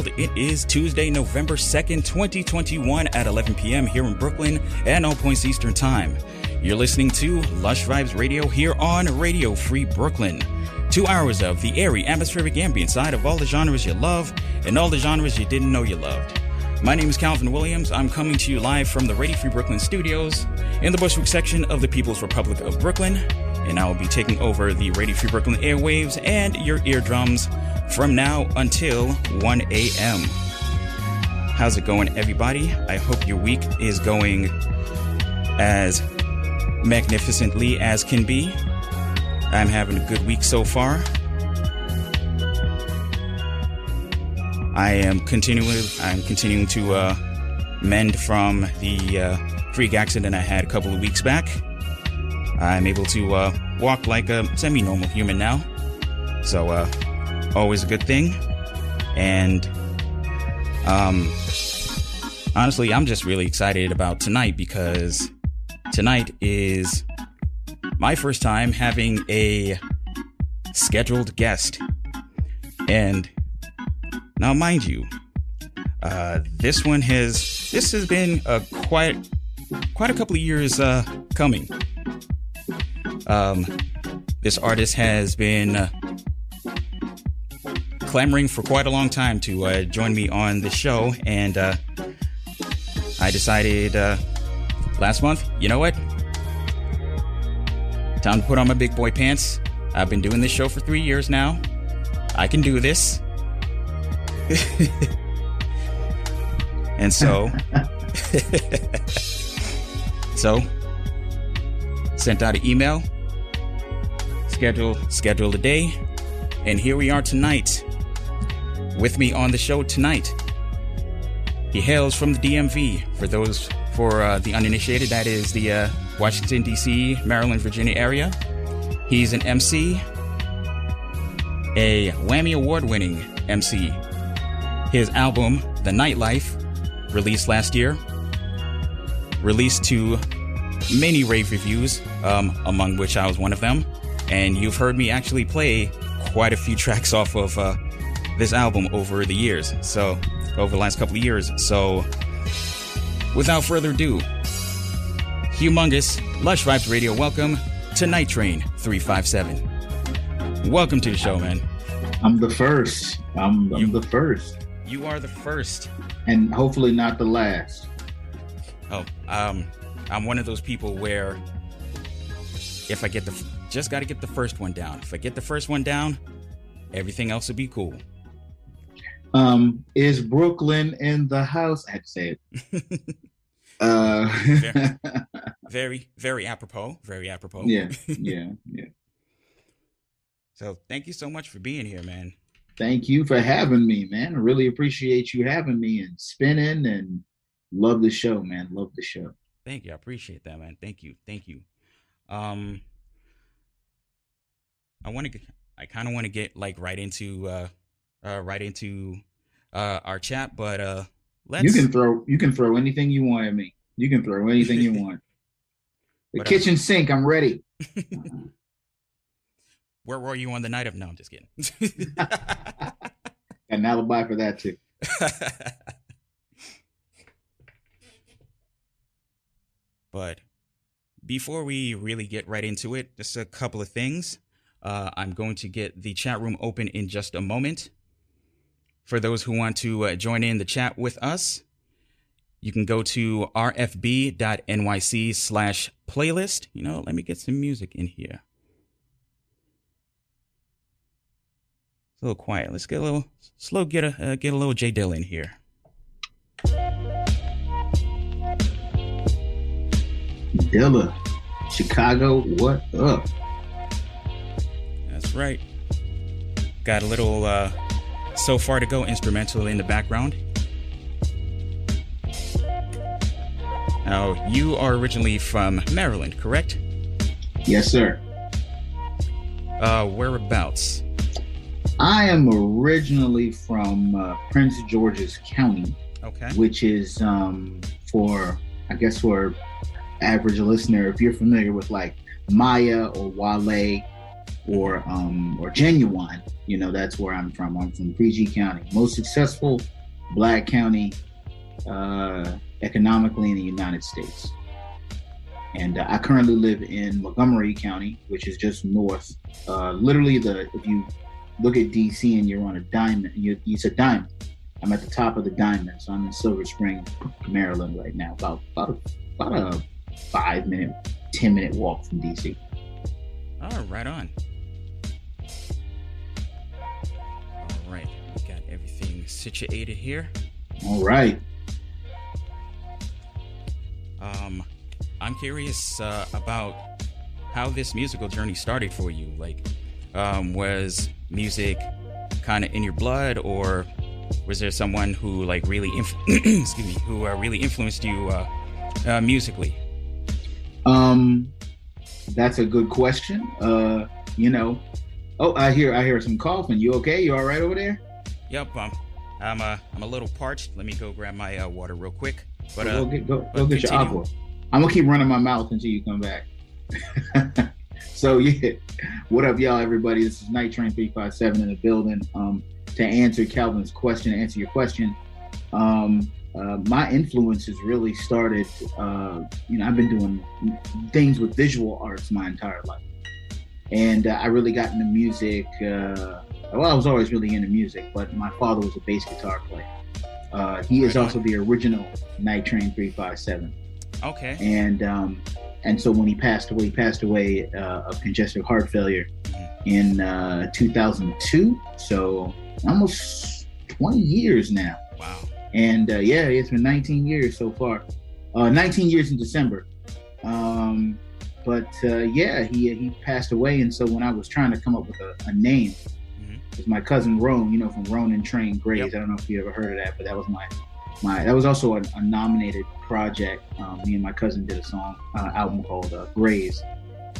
World? It is Tuesday, November 2nd, 2021 at 11 p.m. here in Brooklyn and all points Eastern Time. You're listening to Lush Vibes Radio here on Radio Free Brooklyn. Two hours of the airy, atmospheric ambient side of all the genres you love and all the genres you didn't know you loved. My name is Calvin Williams. I'm coming to you live from the Radio Free Brooklyn studios in the Bushwick section of the People's Republic of Brooklyn, and I will be taking over the Radio Free Brooklyn airwaves and your eardrums from now until 1 a.m. How's it going, everybody? I hope your week is going as magnificently as can be. I'm having a good week so far. I am continuing. I'm continuing to uh, mend from the uh, freak accident I had a couple of weeks back. I'm able to uh, walk like a semi-normal human now, so uh, always a good thing. And um, honestly, I'm just really excited about tonight because tonight is my first time having a scheduled guest. And now, mind you, uh, this one has this has been a quite quite a couple of years uh, coming. Um, this artist has been uh, clamoring for quite a long time to uh, join me on the show, and uh, I decided uh, last month, you know what? Time to put on my big boy pants. I've been doing this show for three years now. I can do this. and so, so sent out an email, scheduled scheduled a day, and here we are tonight. With me on the show tonight, he hails from the DMV. For those for uh, the uninitiated, that is the uh, Washington D.C., Maryland, Virginia area. He's an MC, a Wammie Award-winning MC. His album, The Nightlife, released last year, released to many rave reviews, um, among which I was one of them. And you've heard me actually play quite a few tracks off of uh, this album over the years. So, over the last couple of years. So, without further ado, humongous Lush Vibes Radio, welcome to Night Train 357. Welcome to the show, man. I'm the first. I'm, I'm You- the first. You are the first. And hopefully not the last. Oh, um, I'm one of those people where if I get the just got to get the first one down. If I get the first one down, everything else will be cool. Um, is Brooklyn in the house? I had to say it. Uh, Very, very apropos. Very apropos. yeah, yeah, yeah. So thank you so much for being here, man. Thank you for having me, man. I really appreciate you having me and spinning and love the show, man. Love the show. Thank you. I appreciate that, man. Thank you. Thank you. Um, I want to. I kind of want to get like right into uh, uh, right into uh our chat, but uh, let's. You can throw you can throw anything you want at me. You can throw anything you want. The Whatever. kitchen sink, I'm ready. Where were you on the night of? No, I'm just kidding. An alibi for that too. but before we really get right into it, just a couple of things. Uh, I'm going to get the chat room open in just a moment. For those who want to uh, join in the chat with us, you can go to rfb.nyc slash playlist. You know, let me get some music in here. It's a little quiet. Let's get a little slow. Get a uh, get a little J Dilla in here. Dilla, Chicago, what up? That's right. Got a little uh, so far to go instrumental in the background. Now, you are originally from Maryland, correct? Yes, sir. Uh, whereabouts? I am originally from uh, Prince George's County, Okay. which is um, for, I guess, for average listener, if you're familiar with like Mya or Wale, or um, or Ginuwine. You know, that's where I'm from. I'm from PG County, most successful black county uh, economically in the United States. And uh, I currently live in Montgomery County, which is just north. Uh, literally, the if you look at DC and you're on a diamond, you, it's a diamond. I'm at the top of the diamond, so I'm in Silver Spring, Maryland right now. About about a, about a five minute, ten minute walk from DC. Oh, right on. Right, we got everything situated here. All right. Um, I'm curious uh, about how this musical journey started for you. Like, um, was music kind of in your blood, or was there someone who like really, inf- excuse me, who uh, really influenced you uh, uh, musically? Um, that's a good question. Uh, you know, oh, I hear I hear some coughing. You okay? You all right over there? Yep. Um, I'm uh, I'm a little parched. Let me go grab my uh, water real quick. But uh, go get go, go get your aqua. I'm gonna keep running my mouth until you come back. so yeah, what up, y'all? Everybody, this is Night Train three five seven in the building. Um, to answer Calvin's question, answer your question, um, uh, my influence has really started. Uh, you know, I've been doing things with visual arts my entire life, and uh, I really got into music. Uh, well, I was always really into music, but my father was a bass guitar player. Uh, he is also the original Night Train 357. Okay. And um, and so when he passed away, he passed away uh, of congestive heart failure mm-hmm. in uh, 2002. So almost 20 years now. Wow. And uh, yeah, it's been 19 years so far. Uh, 19 years in December. Um, but uh, yeah, he he passed away, and so when I was trying to come up with a, a name, it's my cousin Roan, you know, from Ronan Train Grays. Yep. I don't know if you ever heard of that, but that was my my that was also a, a nominated project. Um, me and my cousin did a song uh, album called uh, Grays,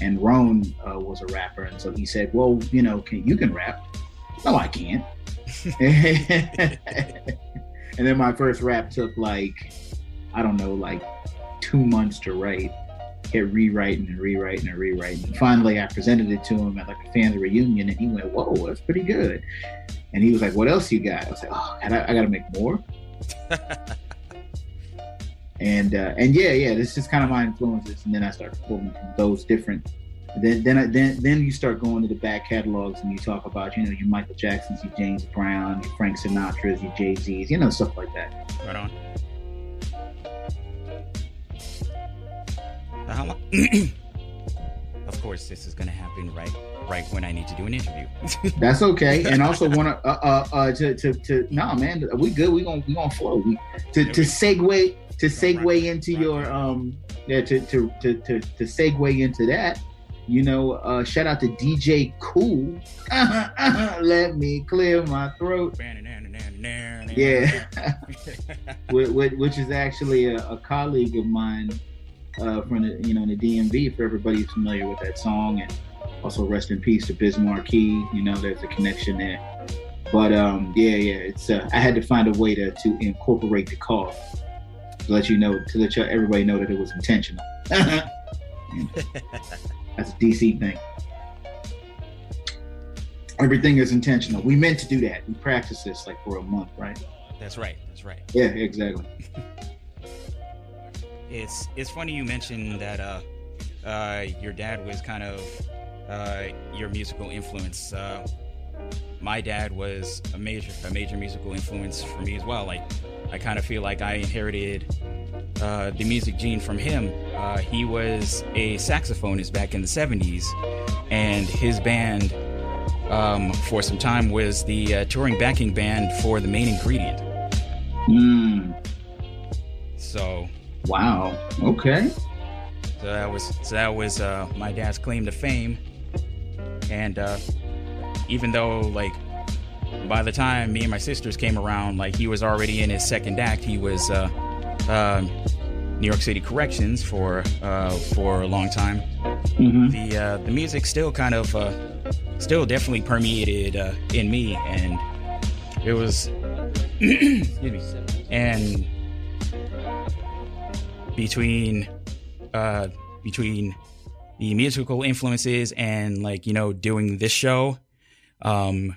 and Roan uh, was a rapper, and so he said, "Well, you know, can, you can rap." No, I can't. and then my first rap took like I don't know, like two months to write kept rewriting and rewriting and rewriting. And finally, I presented it to him at like a family reunion, and he went, "Whoa, that's pretty good." And he was like, "What else you got?" I was like, "Oh, I, I got to make more." and uh, and yeah, yeah, this is kind of my influences. And then I start pulling from those different. Then then I, then then you start going to the back catalogs and you talk about you know your Michael Jacksons, your James Brown, your Frank Sinatras, your Jay Z's, you know stuff like that. Right on. How long? of course, this is going to happen right right when I need to do an interview. That's okay. And also want to uh, uh, uh to to to nah, man, we good. We gonna we gonna flow. We, to to segue to segue into your um yeah to to to to, to segue into that. You know, uh, shout out to DJ Kool. Let me clear my throat. Yeah, which is actually a, a colleague of mine uh, from the you know in the DMV. For everybody familiar with that song, and also rest in peace to Biz Markie. You know, there's a connection there. But um, yeah, yeah, it's uh, I had to find a way to to incorporate the call to let you know to let you, everybody know that it was intentional. That's a DC thing. Everything is intentional. We meant to do that. We practiced this like for a month, right? That's right. That's right. Yeah, exactly. it's it's funny you mentioned that uh, uh, your dad was kind of uh, your musical influence. Uh, my dad was a major a major musical influence for me as well. Like I kind of feel like I inherited uh, the music gene from him. Uh, he was a saxophonist back in the '70s, and his band um, for some time was the uh, touring backing band for the main ingredient. Mm. So Wow. Okay. So that was so that was uh, my dad's claim to fame, and uh, even though like by the time me and my sisters came around, like he was already in his second act. He was uh, uh, New York City Corrections for uh, for a long time. Mm-hmm. The uh, the music still kind of uh, still definitely permeated uh, in me, and it was excuse me, and between uh, between the musical influences and like you know doing this show um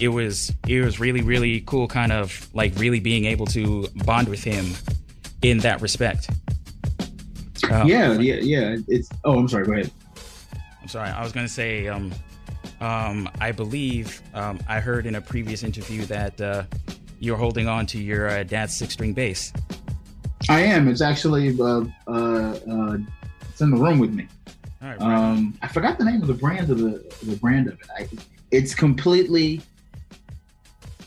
it was it was really really cool kind of like really being able to bond with him in that respect. Um, yeah yeah yeah. It's oh i'm sorry go ahead. I'm sorry i was gonna say um um i believe um i heard in a previous interview that uh you're holding on to your uh, dad's six string bass I am. It's actually uh, uh, uh, it's in the room with me. Right, um, I forgot the name of the brand of the the brand of it. I, it's completely.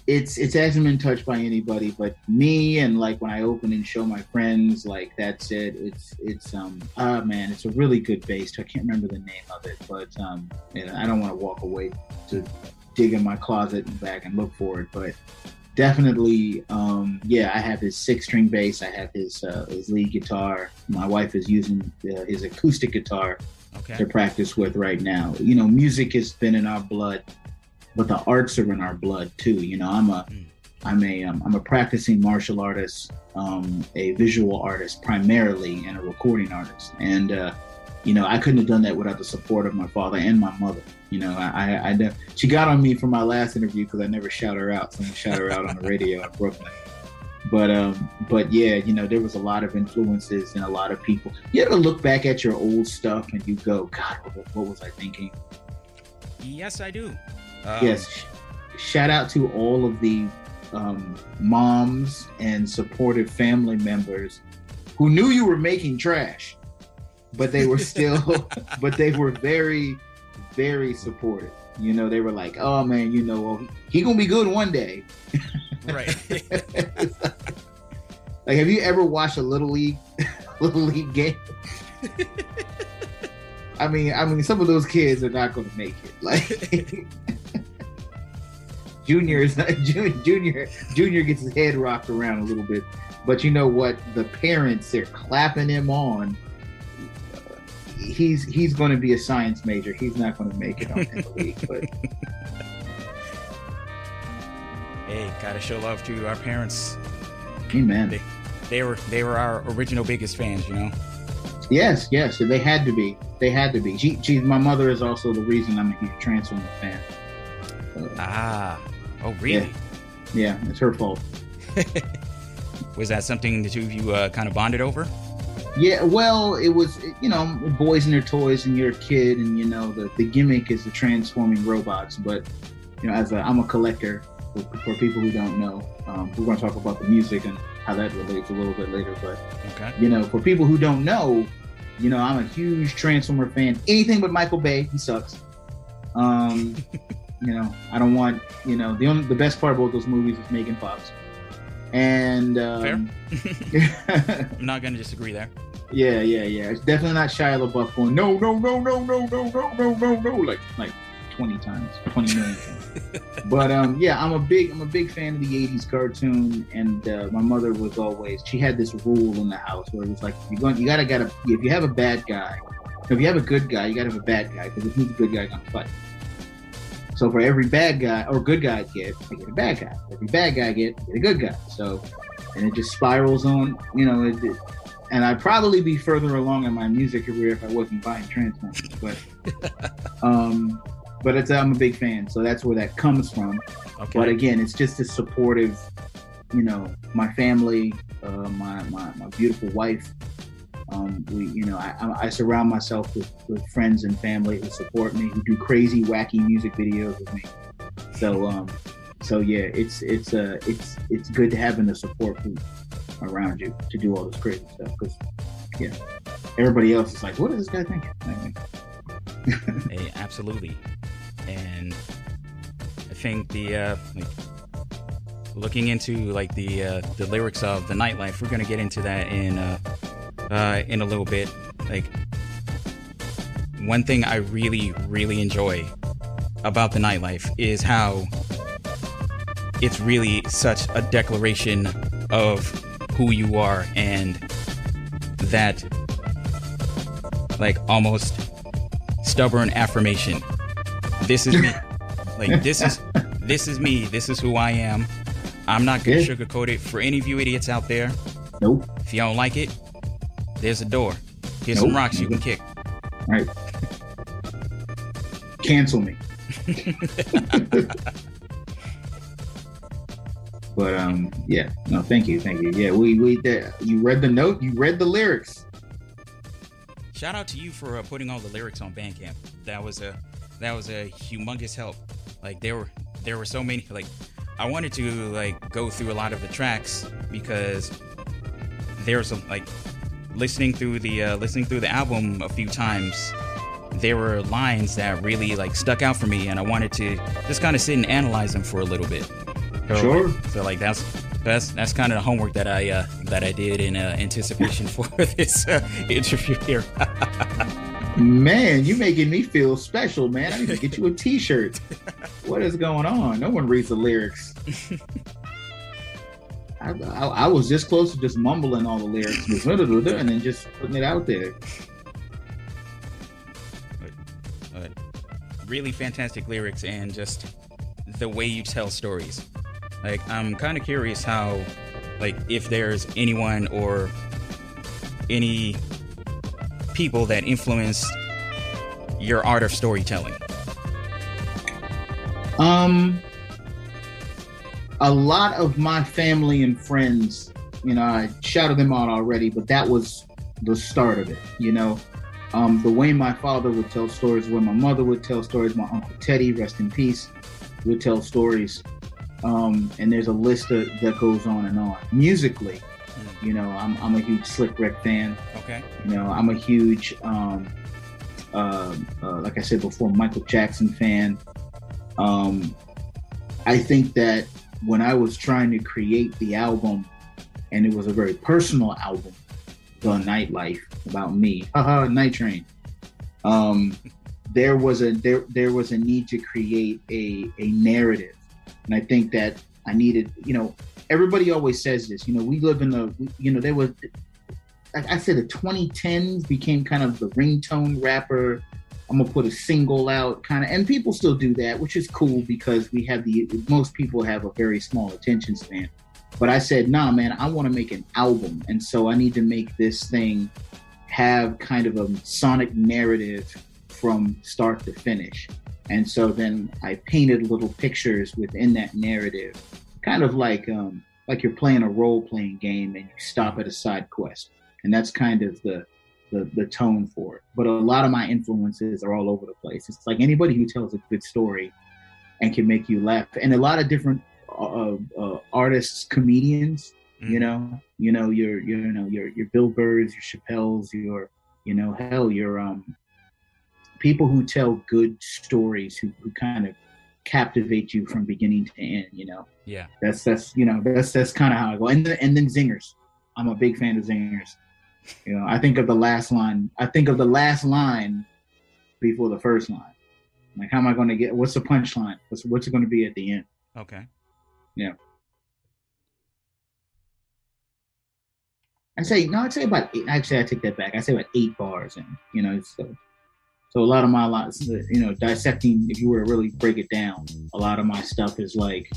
It's it hasn't been touched by anybody but me and like when I open and show my friends like that's it. It's it's um ah man it's a really good bass. I can't remember the name of it but um I don't want to walk away to dig in my closet and back and look for it but definitely um, yeah i have his six string bass i have his uh, his lead guitar my wife is using uh, his acoustic guitar okay. to practice with right now you know music has been in our blood but the arts are in our blood too you know i'm a mm. i'm a um, i'm a practicing martial artist um, a visual artist primarily and a recording artist and uh, you know, I couldn't have done that without the support of my father and my mother. You know, I, I, I she got on me for my last interview because I never shout her out. Someone shout her out on the radio in Brooklyn. But um, but yeah, you know, there was a lot of influences and a lot of people. You ever look back at your old stuff and you go, God, what, what was I thinking? Yes, I do. Um, yes. Shout out to all of the um, moms and supportive family members who knew you were making trash but they were still, but they were very, very supportive. You know, they were like, "Oh man, you know, well, he, gonna be good one day." Right. like, have you ever watched a little league, little league game? I mean, I mean, some of those kids are not going to make it. Like, junior is not, junior junior. Junior gets his head rocked around a little bit, but you know what? The parents they're clapping him on he's he's going to be a science major. He's not going to make it on the league, but. Hey, gotta show love to our parents. Amen. They, they were they were our original biggest fans, you know. Yes, yes, they had to be. They had to be. She, she, my mother is also the reason I'm a huge Transformer fan. Uh, ah, oh really? Yeah, yeah it's her fault. Was that something the two of you uh, kind of bonded over? Yeah, well, it was you know boys and their toys, and you're a kid, and you know the, the gimmick is the transforming robots. But you know, as a, I'm a collector. For, for people who don't know, um, we're going to talk about the music and how that relates a little bit later. But okay. you know, for people who don't know, you know, I'm a huge Transformer fan. Anything but Michael Bay, he sucks. Um, you know, I don't want you know the only the best part about those movies is Megan Fox. And um, fair. I'm not going to disagree there. Yeah, yeah, yeah. It's definitely not Shia LaBeouf going no, no, no, no, no, no, no, no, no, no, like like twenty times, twenty million times. but um, yeah, I'm a big I'm a big fan of the '80s cartoon, and uh, my mother was always she had this rule in the house where it was like you're going you gotta gotta if you have a bad guy, if you have a good guy, you gotta have a bad guy because if he's a good guy, gonna fight. So for every bad guy or good guy I get, I get a bad guy. Every bad guy I get, I get a good guy. So, and it just spirals on. You know, it, it, and I'd probably be further along in my music career if I wasn't buying Transformers. But, um, but it's I'm a big fan, so that's where that comes from. Okay. But again, it's just a supportive. You know, my family, uh, my, my my beautiful wife, um, we, you know, I, I, surround myself with, with friends and family who support me, who do crazy, wacky music videos with me. So, um, so yeah, it's it's uh, it's it's good to having the support group around you to do all this crazy stuff. Because, yeah, everybody else is like, what is this guy thinking? hey, absolutely, and I think the uh, like, looking into like the uh, the lyrics of the nightlife, we're gonna get into that in. Uh, uh, in a little bit. Like, one thing I really, really enjoy about the nightlife is how it's really such a declaration of who you are and that, like, almost stubborn affirmation. This is me. like, this is. This is me. This is who I am. I'm not gonna sugarcoat it for any of you idiots out there. Nope. If you don't like it, there's a door. Here's nope. some rocks you can kick. All right. Cancel me. but um, yeah, no, thank you, thank you. Yeah, we we uh, you read the note, you read the lyrics. Shout out to you for uh, putting all the lyrics on Bandcamp. That was a that was a humongous help. Like there were there were so many like I wanted to like go through a lot of the tracks because there's a like listening through the uh, listening through the album a few times there were lines that really like stuck out for me and I wanted to just kind of sit and analyze them for a little bit. So, sure. So like that's that's that's kind of the homework that I uh, that I did in uh, anticipation for this uh, interview here. man, you're making me feel special, man. I need to get you a T-shirt. what is going on? No one reads the lyrics. I, I, I, was just close to just mumbling all the lyrics and then just putting it out there. really fantastic lyrics and just the way you tell stories. Like I'm kind of curious how, like, if there's anyone or any people that influenced your art of storytelling. Um, a lot of my family and friends, you know, I shouted them out already, but that was the start of it. You know, um, the way my father would tell stories, the way my mother would tell stories, my uncle Teddy, rest in peace, would tell stories. Um, and there's a list of, that goes on and on. Musically, mm. you know, I'm, I'm a huge Slick Rick fan. Okay. You know, I'm a huge, um, uh, uh, like I said before, Michael Jackson fan. Um, I think that when I was trying to create the album, and it was a very personal album, the nightlife about me. Haha, night train. Um, there was a there there was a need to create a a narrative, and I think that I needed. You know, everybody always says this. You know, we live in the. You know, there was. Like I said the 2010s became kind of the ringtone rapper. I'm gonna put a single out, kind of, and people still do that, which is cool because we have the most people have a very small attention span. But I said, nah, man, I want to make an album. And so I need to make this thing have kind of a sonic narrative from start to finish. And so then I painted little pictures within that narrative, kind of like um, like you're playing a role playing game and you stop at a side quest. And that's kind of the, the the tone for it. But a lot of my influences are all over the place. It's like anybody who tells a good story and can make you laugh, and a lot of different uh, uh, artists, comedians. Mm. You know, you know your you know your your Bill Burrs, your Chappelle's, your you know hell your um people who tell good stories who, who kind of captivate you from beginning to end. You know. Yeah. That's that's you know that's that's kind of how I go. And then, and then zingers. I'm a big fan of zingers. You know, I think of the last line. I think of the last line before the first line. Like, how am I going to get? What's the punchline? What's what's it going to be at the end? Okay. Yeah. I say no. I'd say about eight. Actually, I take that back. I say about eight bars, and you know, so so a lot of my lots, you know, dissecting. If you were to really break it down, a lot of my stuff is like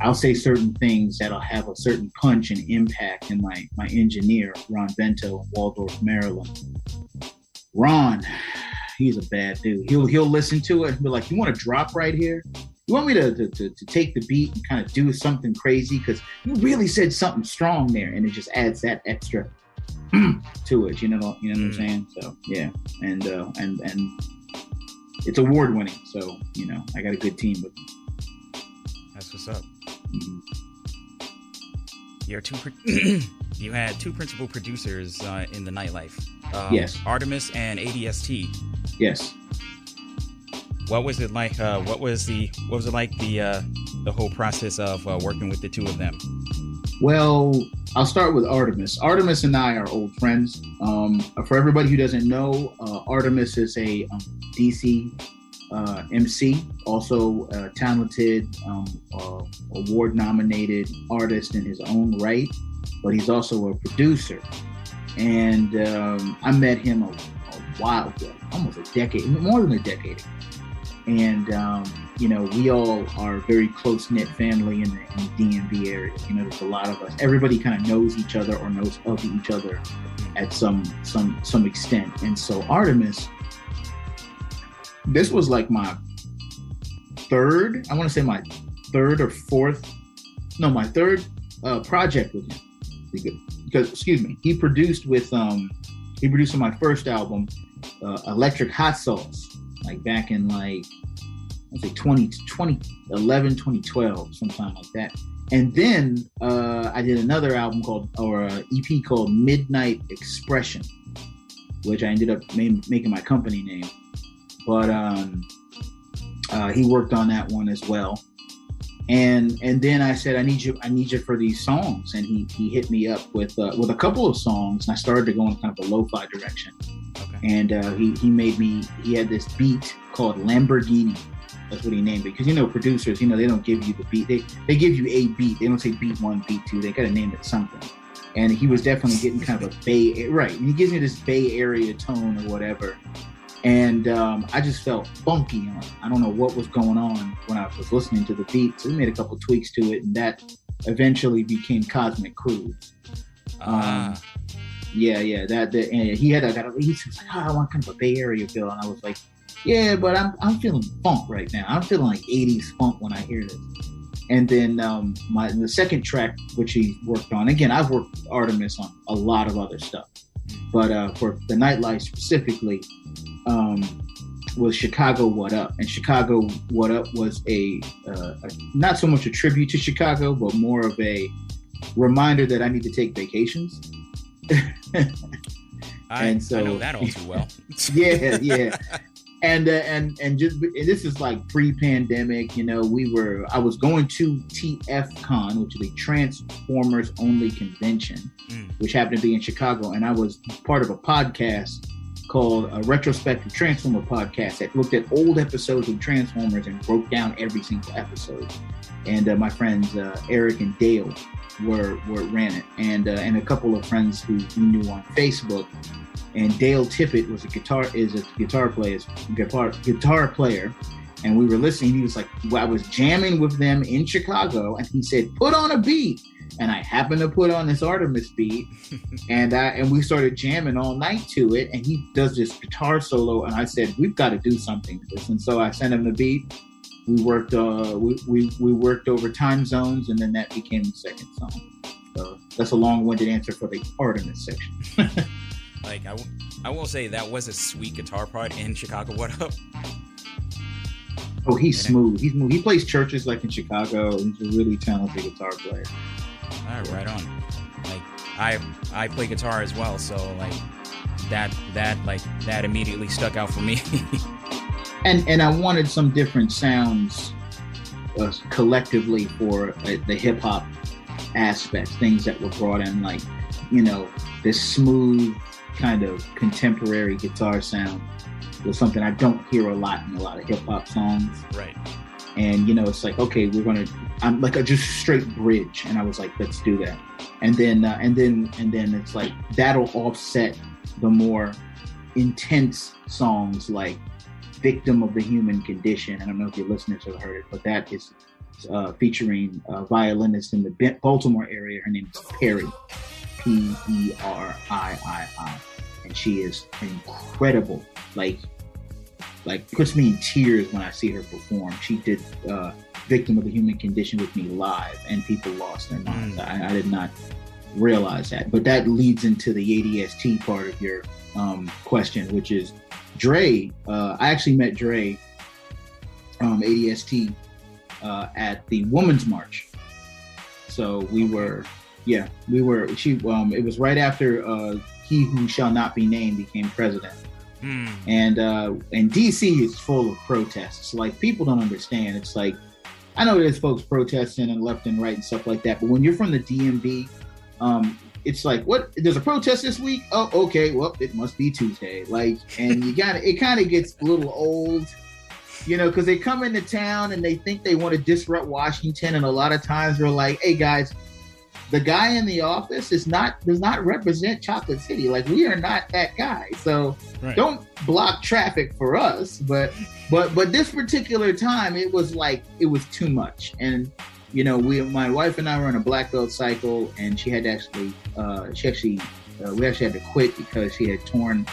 I'll say certain things that'll have a certain punch and impact. And my my engineer, Ron Bento in Waldorf, Maryland. Ron, he's a bad dude. He'll he'll listen to it and be like, "You want to drop right here? you want me to, to, to, to take the beat and kind of do something crazy because you really said something strong there and it just adds that extra to it you know you know what i'm mm. saying so yeah and uh and and it's award winning so you know i got a good team with what's up mm-hmm. you're two pro- you had two principal producers uh, in the nightlife um, yes artemis and adst yes what was it like? Uh, what was the what was it like the uh, the whole process of uh, working with the two of them? Well, I'll start with Artemis. Artemis and I are old friends. Um, for everybody who doesn't know, uh, Artemis is a um, DC uh, MC, also a talented, um, uh, award nominated artist in his own right, but he's also a producer. And um, I met him a, a while ago, almost a decade, more than a decade and um, you know, we all are very close knit family in the, in the DMV area. You know, there's a lot of us. Everybody kind of knows each other or knows of each other at some some some extent. And so Artemis, this was like my third. I want to say my third or fourth. No, my third uh, project with him. Because, excuse me, he produced with um he produced on my first album, uh, Electric Hot Sauce, like back in like I would say 20, 2011, 2012, sometime like that. And then uh, I did another album called, or uh, EP called Midnight Expression, which I ended up ma- making my company name. But um, uh, he worked on that one as well. And and then I said I need you I need you for these songs and he he hit me up with uh, with a couple of songs and I started to go in kind of a lo-fi direction okay. and uh, he he made me he had this beat called Lamborghini that's what he named it. Because you know, producers, you know, they don't give you the beat. They they give you a beat. They don't say beat one, beat two. They gotta name it something. And he was definitely getting kind of a Bay right. He gives me this Bay Area tone or whatever. And um, I just felt funky on it. I don't know what was going on when I was listening to the beat. So we made a couple tweaks to it, and that eventually became Cosmic Cruise. Ah. Um, yeah, yeah. That, that and he had I got a, he was like, oh, I want kind of a Bay Area feel, and I was like, yeah, but I'm I'm feeling funk right now. I'm feeling like 80s funk when I hear this. And then um, my the second track, which he worked on, again, I've worked Artemis on a lot of other stuff, but uh, for the nightlife specifically, um, was Chicago What Up, and Chicago What Up was a, uh, a not so much a tribute to Chicago, but more of a reminder that I need to take vacations. I, and so, I know that all too well. yeah, yeah and uh, and and just and this is like pre-pandemic you know we were i was going to tf con which is a transformers only convention mm. which happened to be in chicago. And i was part of a podcast called a retrospective transformer podcast that looked at old episodes of transformers and broke down every single episode. And uh, my friends uh, eric and dale were, were ran it. And uh, and a couple of friends who we knew on facebook and Dale Tippett was a guitar is a guitar player guitar guitar player. And we were listening he was like well, I was jamming with them in Chicago and he said put on a beat. And I happened to put on this Artemis beat and I and we started jamming all night to it and he does this guitar solo and I said we've got to do something to this. And so I sent him the beat. We worked uh we, we, we worked over time zones and then that became the second song. So that's a long-winded answer for the Artemis section Like I, I will say that was a sweet guitar part in Chicago. What up? Oh, he's and smooth. He's smooth. He plays churches like in Chicago. He's a really talented guitar player. All right, right on. Like I, I play guitar as well, so like that, that like that immediately stuck out for me. and and I wanted some different sounds uh, collectively for uh, the hip hop aspects, things that were brought in, like you know, this smooth kind of contemporary guitar sound was something I don't hear a lot in a lot of hip hop songs. Right. And you know, it's like, okay, we're gonna, I'm like a just straight bridge, and I was like, let's do that. And then, uh, and then, and then it's like that'll offset the more intense songs like "Victim of the Human Condition." I don't know if your listeners have heard it, but that is uh, featuring a violinist in the Baltimore area. Her name is Perri. P E R I I I, and she is incredible. Like, like puts me in tears when I see her perform. She did uh, "Victim of the Human Condition" with me live, and people lost their minds. Mm. I, I, did not realize that, but that leads into the ADST part of your um, question, which is Dre. Uh, I actually met Dre um, ADST uh, at the Women's March. So we were yeah, we were. She. Um, it was right after uh, he who shall not be named became president. Mm. And uh, and DC is full of protests. Like people don't understand. It's like I know there's folks protesting and left and right and stuff like that, but when you're from the DMV, um, it's like what? There's a protest this week. Oh, okay. Well, it must be Tuesday. Like, and you got it. Kind of gets a little old you know, because they come into town and they think they want to disrupt Washington, and a lot of times they're like, "Hey guys, the guy in the office is not does not represent Chocolate City. Like we are not that guy. So right. don't block traffic for us. But but but this particular time, it was like it was too much. And you know, we my wife and I were on a black belt cycle, and she had to actually uh, she actually uh, we actually had to quit because she had torn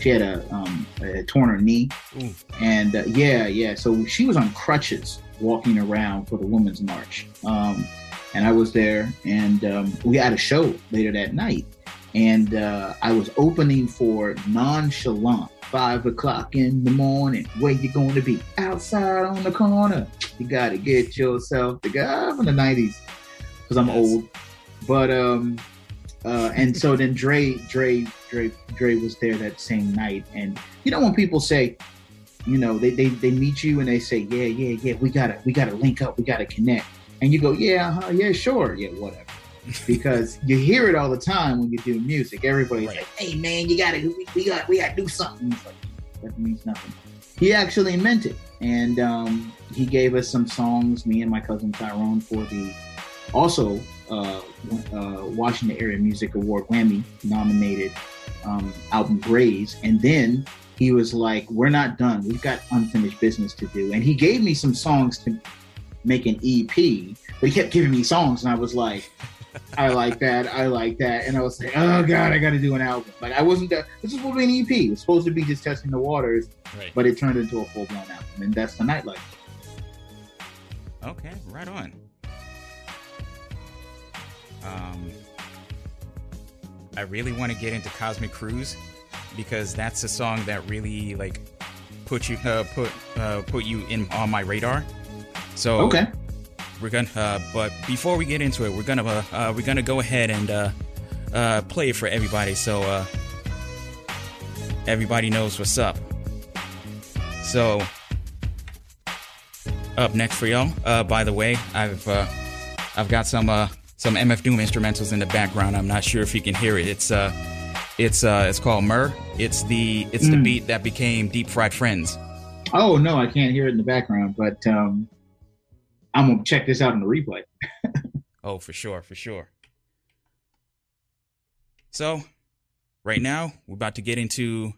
she had a, um, a torn her knee, Ooh. and uh, yeah, yeah. So she was on crutches walking around for the Women's March. Um, and I was there, and um, we had a show later that night, and uh, I was opening for Nonchalant. Five o'clock in the morning, where you going to be? Outside on the corner. You got to get yourself the guy from the '90s, because I'm yes. old. But um, uh, and so then Dre, Dre, Dre, Dre was there that same night, and you know when people say, you know, they they, they meet you and they say, yeah, yeah, yeah, we gotta we gotta link up, we gotta connect and you go, yeah, uh-huh, yeah, sure, yeah, whatever. because you hear it all the time when you do music. Everybody's right. like, "Hey, man, you gotta, we, we got, we gotta do something." Like, that means nothing. He actually meant it, and um, he gave us some songs. Me and my cousin Tyrone for the also uh, uh, Washington Area Music Award Wammie nominated um, album Graze, and then he was like, "We're not done. We've got unfinished business to do." And he gave me some songs to make an EP, but he kept giving me songs, and I was like, I like that, I like that, and I was like, oh god, I got to do an album. Like I wasn't that. This is supposed to be an EP. It was supposed to be just testing the waters, right. but it turned into a full blown album, and that's the nightlife. Okay, right on. Um, I really want to get into Cosmic Cruise because that's a song that really like put you uh, put uh, put you in on my radar. So okay, we're gonna. Uh, but before we get into it, we're gonna uh, uh, we're gonna go ahead and uh, uh, play it for everybody, so uh, everybody knows what's up. So up next for y'all. Uh, by the way, I've uh, I've got some uh, some MF Doom instrumentals in the background. I'm not sure if you can hear it. It's uh, it's uh, it's called Myrrh. It's the it's mm. the beat that became Deep Fried Frenz. Oh no, I can't hear it in the background, but um, I'm gonna check this out in the replay. oh, for sure, for sure. So, right now we're about to get into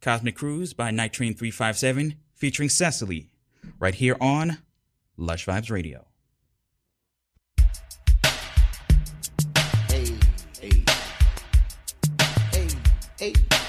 Cosmic Cruise by Night Train 357 featuring Cecily, right here on Lush Vibes Radio. Hey, hey, hey, hey.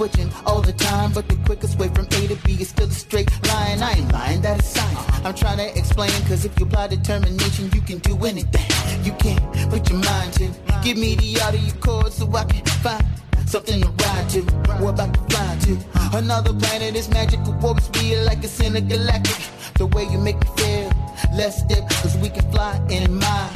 Switching all the time, but the quickest way from A to B is still a straight line. I ain't lying, that is science. I'm trying to explain, cause if you apply determination, you can do anything. You can put your mind to. Give me the audio chord so I can find something to ride to. We're about to fly to another planet. This magical warp speed like a intergalactic. The way you make me feel, let's dip, cause we can fly in my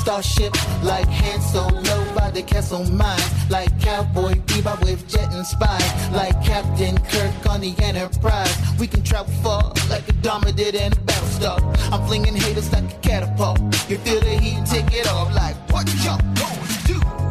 Starship like Han Solo by the Kessel mines. Like Cowboy Bebop with jet and spies. Like Captain Kirk on the Enterprise. We can travel far like Adama did in Battlestar. I'm flinging haters like a catapult. You feel the heat, take it off like what y'all going do?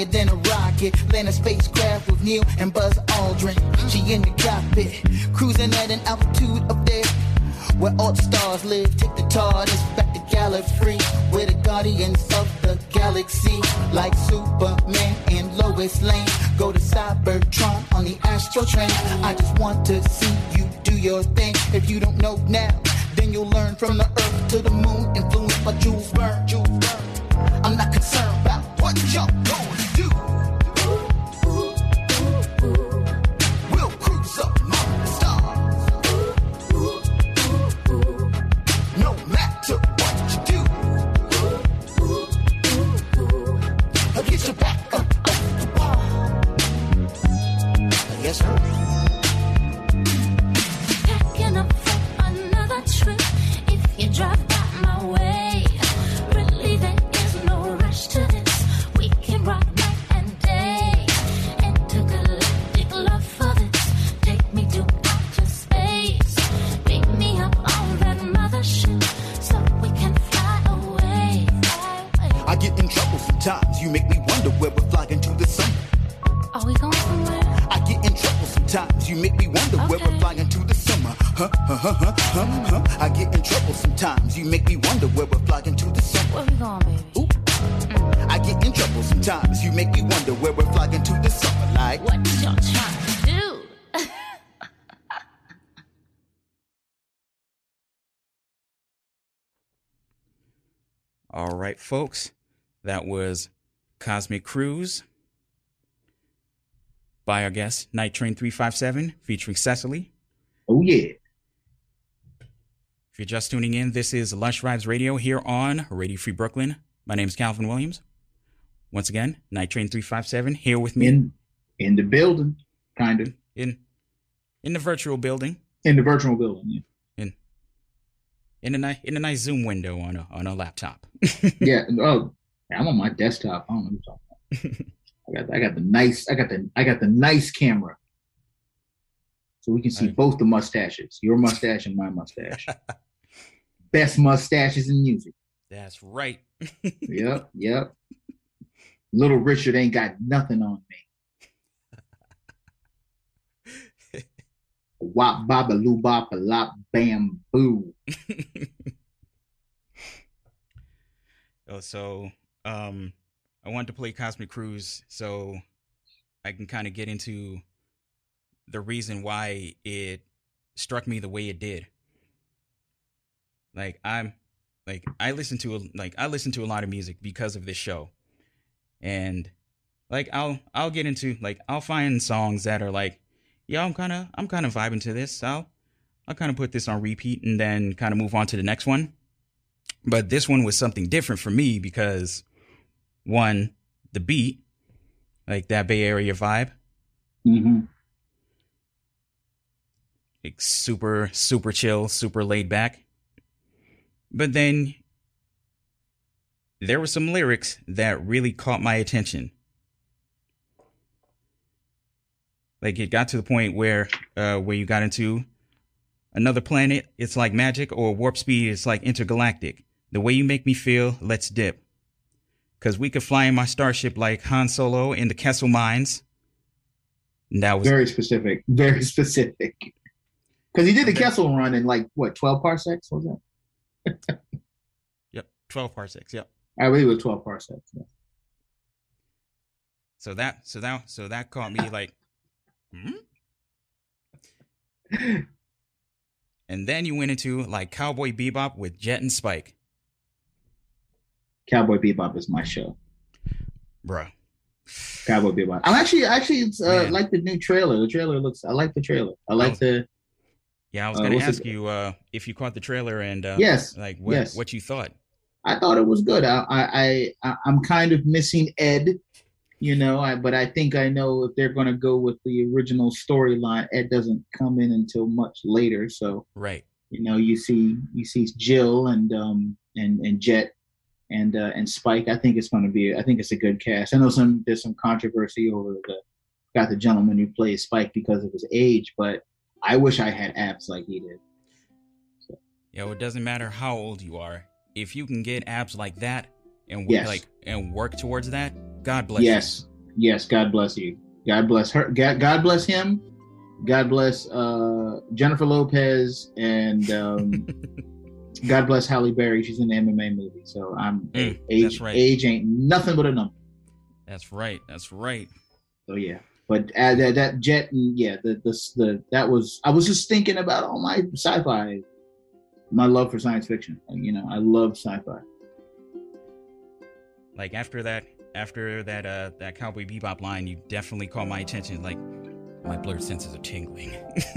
Higher than a rocket. Land a spacecraft with Neil and folks. That was Cosmic Cruise by our guest, Night Train 357, featuring Cecily. Oh yeah. If you're just tuning in, this is Lush Vibes Radio here on Radio Free Brooklyn. My name is Calvin Williams. Once again, Night Train 357 here with me In in the building, kind of. in in the virtual building In the virtual building. Yeah. In a nice in a nice Zoom window on a on a laptop. yeah. Oh, I'm on my desktop. I don't know what you're talking about. I got I got the nice I got the I got the nice camera. So we can see Right. both the mustaches. Your mustache and my mustache. Best mustaches in music. That's right. Yep, yep. Little Richard ain't got nothing on me. Wop baba loo bop a lop bamboo. Oh, so um, I wanted to play Cosmic Cruise so I can kind of get into the reason why it struck me the way it did. Like I'm, like I listen to a, like I listen to a lot of music because of this show, and like I'll I'll get into like I'll find songs that are like, yeah, I'm kind of I'm kind of vibing to this. I'll I'll kind of put this on repeat and then kind of move on to the next one. But this one was something different for me because one, the beat, like that Bay Area vibe, Mm-hmm. like super, super chill, super laid back. But then there were some lyrics that really caught my attention. Like it got to the point where uh where you got into another planet, it's like magic, or warp speed, it's like intergalactic. The way you make me feel, let's dip. Cause we could fly in my starship like Han Solo in the Kessel Mines. And that was Very specific. Very specific. Because he did the Kessel run in like what, twelve parsecs? Was that? yep, twelve parsecs. Yep. I believe it was twelve parsecs. Yeah. So that so that so that caught me like, hmm? And then you went into like Cowboy Bebop with Jet and Spike, Cowboy Bebop is my show. bruh. Cowboy Bebop. I'm actually actually it's, uh, Man. like the new trailer. The trailer looks. I like the trailer. I like Oh. the. Yeah, I was Uh, gonna what's ask it- you uh, if you caught the trailer and uh, Yes. like what yes. what you thought. I thought it was good. I I, I I'm kind of missing Ed, you know. I but I think I know if they're gonna go with the original storyline. it doesn't come in until much later, so Right. you know you see you see Jill and um and and Jet and uh, and Spike. I think it's going to be. I think it's a good cast. I know some there's some controversy over the got the gentleman who plays Spike because of his age, but I wish I had abs like he did. Yo, it doesn't matter how old you are. If you can get abs like that and w- Yes. like and work towards that, God bless yes, yes. God bless you. God bless her. God, God bless him. God bless uh, Jennifer Lopez and um. God bless Halle Berry. She's in the MMA movie, so I'm Mm, age. right. Age ain't nothing but a number. That's right. That's right. So yeah, but uh, that that jet and yeah, the, the the that was I was just thinking about all my sci-fi, my love for science fiction. You know, I love sci-fi. Like after that, after that uh that Cowboy Bebop line, you definitely caught my attention. Like my blerd senses are tingling.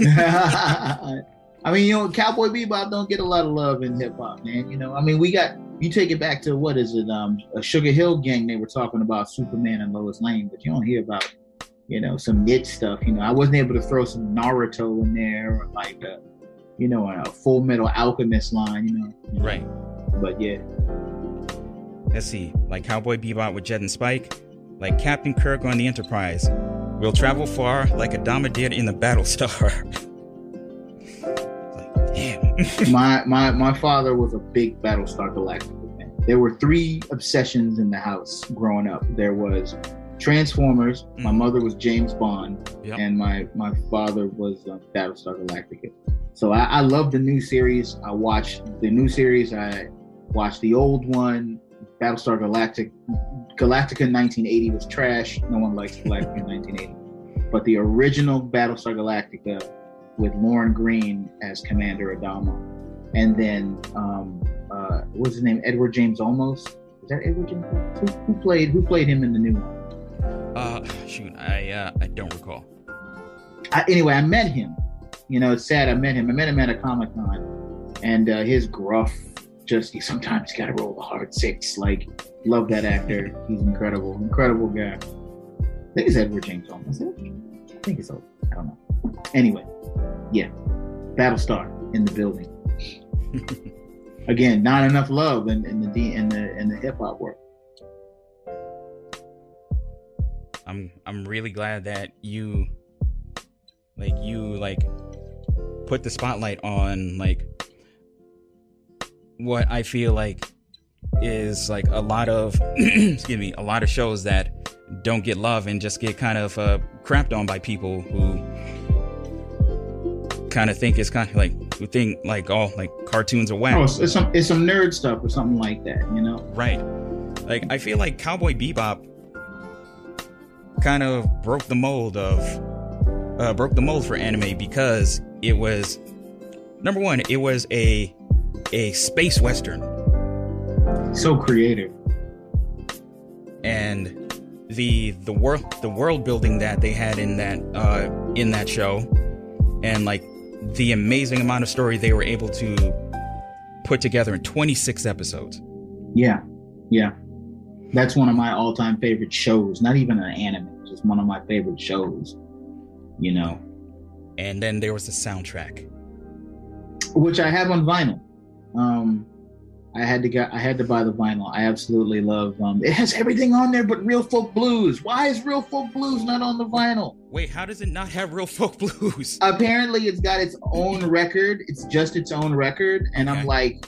I mean, you know, Cowboy Bebop don't get a lot of love in hip hop, man. You know, I mean, we got you take it back to what is it? Um, a Sugar Hill Gang. They were talking about Superman and Lois Lane, but you don't hear about, you know, some knit stuff. You know, I wasn't able to throw some Naruto in there or like, a, you know, a Full Metal Alchemist line. You know, right. But yeah, let's see, like Cowboy Bebop with Jet and Spike, like Captain Kirk on the Enterprise. We'll travel far like Adama did in the Battlestar. Damn. my my my father was a big Battlestar Galactica fan. There were three obsessions in the house growing up. There was Transformers. My Mhm. mother was James Bond, Yep. and my my father was uh, Battlestar Galactica. So I, I love the new series. I watched the new series. I watched the old one, Battlestar Galactic. Galactica 1980 was trash. No one likes Galactica 1980. But the original Battlestar Galactica with Lorne Greene as Commander Adama, and then um, uh, what's his name? Edward James Olmos. Is that Edward James? Who, who played Who played him in the new one? Uh, shoot, I uh, I don't recall. I, anyway, I met him. You know, it's sad. I met him. I met him at a Comic Con, and uh, his gruff, just he sometimes got to roll the hard six. Like, love that actor. He's incredible, incredible guy. I think it's Edward James Olmos. I think it's. I don't know. Anyway, yeah, Battlestar in the building. Again, not enough love in, in the D in the in the hip hop world. I'm I'm really glad that you like you like put the spotlight on like what I feel like is like a lot of excuse me, a lot of shows that don't get love and just get kind of uh, crapped on by people who kind of think it's kind of like who think like all like cartoons are whack. Oh, it's, it's some it's some nerd stuff or something like that. You know. Right. Like I feel like Cowboy Bebop kind of broke the mold of uh broke the mold for anime because it was number one, it was a a space western So creative. and the the world the world building that they had in that uh in that show and like the amazing amount of story they were able to put together in 26 episodes. Yeah, yeah. That's one of my all-time favorite shows. Not even an anime, just one of my favorite shows. You know, And then there was the soundtrack. which I have on vinyl. Um, I had to get, I had to buy the vinyl. I absolutely love. Um, it has everything on there but Real Folk Blues. Why is Real Folk Blues not on the vinyl? Wait, how does it not have real folk blues? Apparently, it's got its own record. It's just its own record, and Okay. I'm like,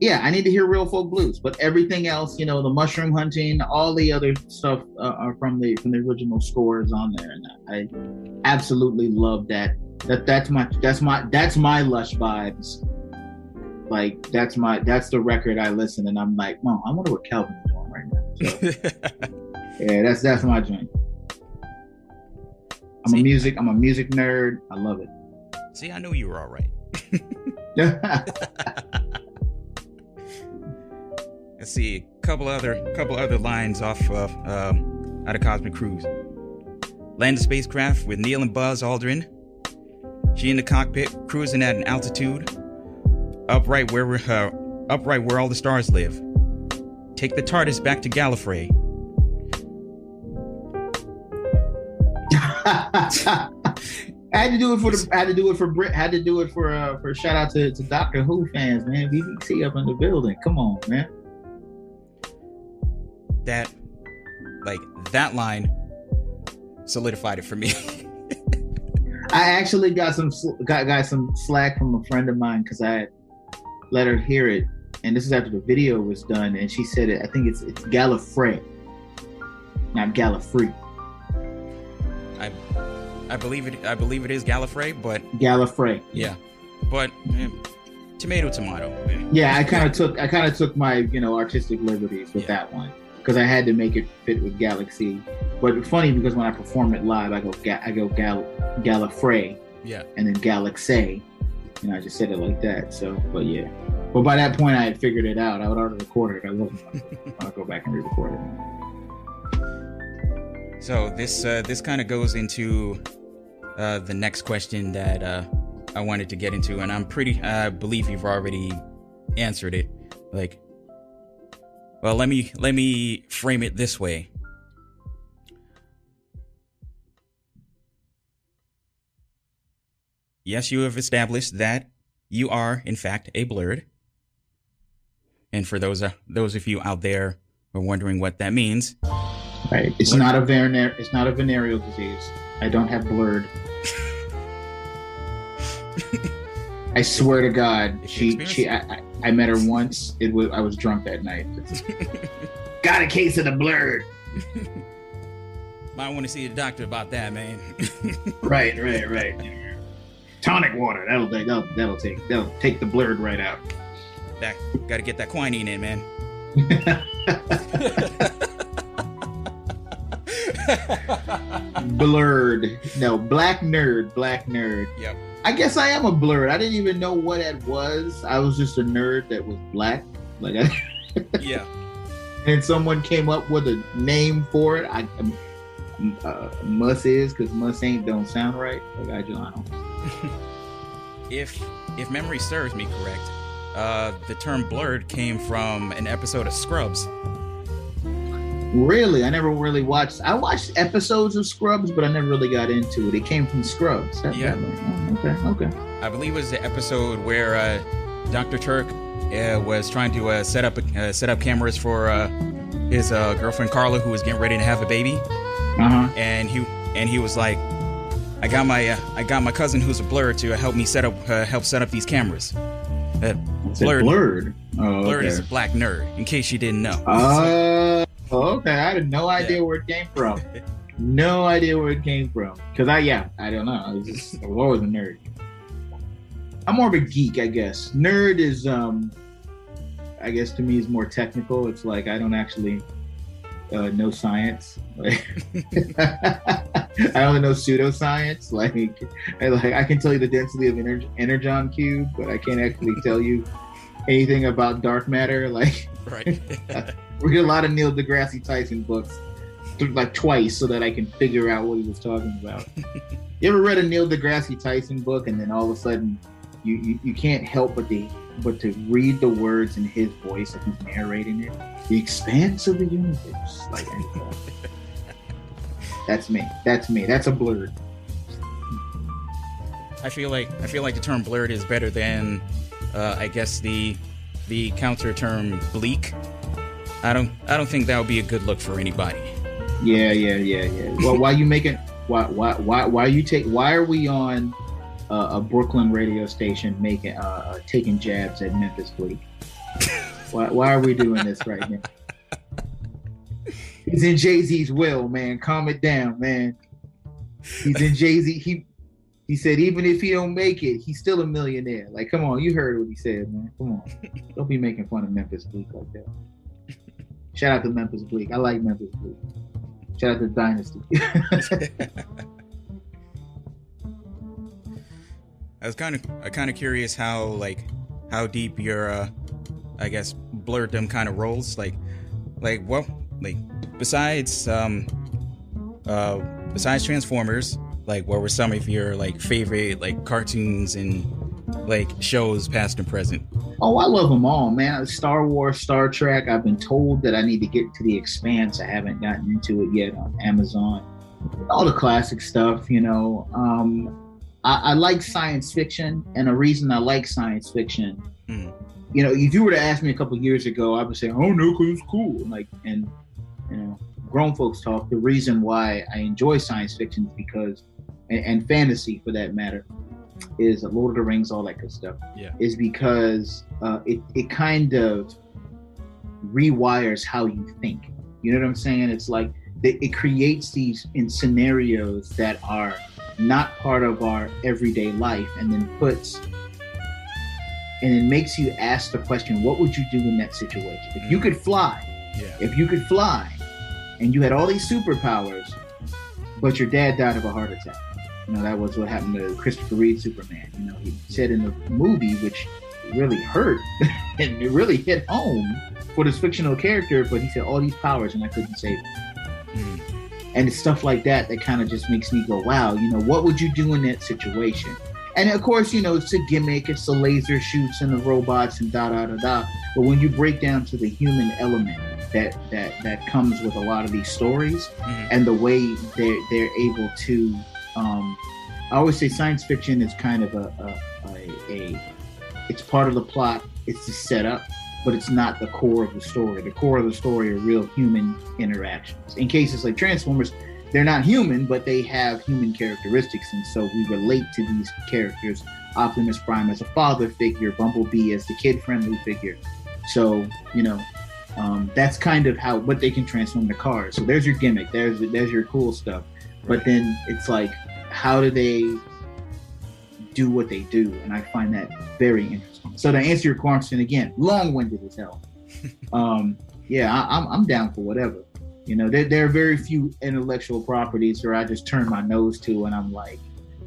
yeah, I need to hear Real Folk Blues. But everything else, you know, the mushroom hunting, all the other stuff uh, are from the from the original scores on there, and I absolutely love that. That that's my that's my that's my lush vibes. Like that's my that's the record I listen, and I'm like, Mom, I wonder what Calvin's doing right now. So, yeah, that's that's my joint. I'm See- a music I'm a music nerd. I love it. See, I knew you were all right. Let's see, a couple other couple other lines off of um, out of Cosmic Cruise. Land a spacecraft with Neil and Buzz Aldrin. She in the cockpit, cruising at an altitude, upright where we're, uh, upright where all the stars live. Take the TARDIS back to Gallifrey. I had to do it for the. I had to do it for Brit. Had to do it for uh, for shout out to, to Doctor Who fans, man. BBC up in the building. Come on, man. That, like that line, solidified it for me. I actually got some got got some slack from a friend of mine because I had let her hear it, and this is after the video was done, and she said it. I think it's it's Gallifrey, not Gallifrey. I, I believe it. I believe it is Gallifrey, but Gallifrey. yeah, but eh, tomato, tomato. eh. Yeah, I kind of took I kind of took my you know artistic liberties with Yeah. that one because I had to make it fit with Galaxy. But funny because when I perform it live, I go I go Gal Gallifrey Yeah. and then Galaxy, and I just said it like that. So, but yeah, But by that point, I had figured it out. I would already recorded it. I wasn't to go back and re-record it. So this uh, this kind of goes into uh, the next question that uh, I wanted to get into, and I'm pretty. I believe you've already answered it. Like, well, let me let me frame it this way. Yes, you have established that you are, in fact, a blerd. And for those uh, those of you out there who are wondering what that means, Right. It's not a vener- It's not a venereal disease. I don't have blerd. I swear to God, If she she I, I, I met her once. It was I was drunk that night. Got a case of the blerd. might want to see a doctor about that, man. Right, right, right. Tonic water. That'll take that'll, that'll take that'll take the blerd right out. that got to get that quinine in, man. blerd. No, black nerd. Black nerd. Yep. I guess I am a blerd. I didn't even know what that was. I was just a nerd that was black. Like I, Yeah. and someone came up with a name for it. I uh, Mus is because Mus ain't don't sound right. Like I I don't. If if memory serves me correct, uh, the term blerd came from an episode of Scrubs. Really, I never really watched. I watched episodes of Scrubs, but I never really got into it. It came from Scrubs. Yeah. okay. Okay. I believe it was the episode where uh, Dr. Turk uh, was trying to uh, set up uh, set up cameras for uh, his uh, girlfriend Carla, who was getting ready to have a baby, Uh huh. and he and he was like, "I got my uh, I got my cousin who's a blur to help me set up uh, help set up these cameras." Uh, Blerd. Blerd. Oh, Blerd okay. is a black nerd, in case you didn't know. Uh, okay. I had no idea Yeah. where it came from. no idea where it came from. Cause I, yeah, I don't know. I was just, I was always a nerd. I'm more of a geek, I guess. Nerd is, um, I guess to me is more technical. It's like I don't actually uh, know science. Like, I only know pseudoscience. Like, I, like I can tell you the density of ener- energon cube, but I can't actually tell you anything about dark matter. Like. right. read a lot of Neil deGrasse Tyson books, like twice, so that I can figure out what he was talking about. you ever read a Neil deGrasse Tyson book, and then all of a sudden, you you, you can't help but to but to read the words in his voice as he's narrating it. The expanse of the universe, like that's me. That's me. That's a blerd. I feel like I feel like the term blerd is better than, uh, I guess the the counter term bleak. I don't I don't think that would be a good look for anybody. Yeah, yeah, yeah, yeah. Well, why you making? Why, why, why, why you take? Why are we on uh, a Brooklyn radio station making, uh, uh, taking jabs at Memphis Bleek? why, why are we doing this right now? He's in Jay Z's will, man. Calm it down, man. He's in Jay Z. He he said even if he don't make it, he's still a millionaire. Like, come on, you heard what he said, man. Come on, don't be making fun of Memphis Bleek like that. Shout out to Memphis Bleek. I like Memphis Bleek. Shout out to Dynasty. I was kind of I kind of curious how like how deep your uh I guess blerddom kind of roles. like like well, like besides um uh besides Transformers like what were some of your like favorite like cartoons and like shows past and present oh, I love them all, man. Star Wars, Star Trek. I've been told that I need to get to the Expanse. I haven't gotten into it yet on Amazon. All the classic stuff, you know. Um, I, I like science fiction, and the reason I like science fiction, Mhm. You know, if you were to ask me a couple years ago, I would say, "Oh no, because it's cool." Like, and you know, grown folks talk. The reason why I enjoy science fiction is because, and, and fantasy for that matter, is Lord of the Rings, all that good stuff Yeah, is because uh, it it kind of rewires how you think. You know what I'm saying? It's like it creates these in scenarios that are not part of our everyday life, and then puts and it makes you ask the question, what would you do in that situation? If you could fly, yeah if you could fly, and you had all these superpowers, but your dad died of a heart attack. You know, that was what happened to Christopher Reeve Superman. You know, he said in the movie, which really hurt and it really hit home for this fictional character. But he said all these powers and I couldn't save him. Mm. And it's stuff like that that kind of just makes me go, wow, you know, what would you do in that situation? And of course, you know, it's a gimmick, it's the laser shoots and the robots and da da da da. But when you break down to the human element that that that comes with a lot of these stories Mhm. and the way they're they're able to um I always say science fiction is kind of a a, a, a it's part of the plot, it's the setup, but it's not the core of the story. The core of the story are real human interactions. In cases like Transformers, they're not human, but they have human characteristics, and so we relate to these characters. Optimus Prime as a father figure, Bumblebee as the kid-friendly figure. So you know, um, that's kind of how. But they can transform the cars. So there's your gimmick. There's there's your cool stuff. But then it's like, how do they do what they do? And I find that very interesting. So to answer your question again, long-winded as hell. um, yeah, I, I'm I'm down for whatever. You know, there, there are very few intellectual properties where I just turn my nose to and I'm like,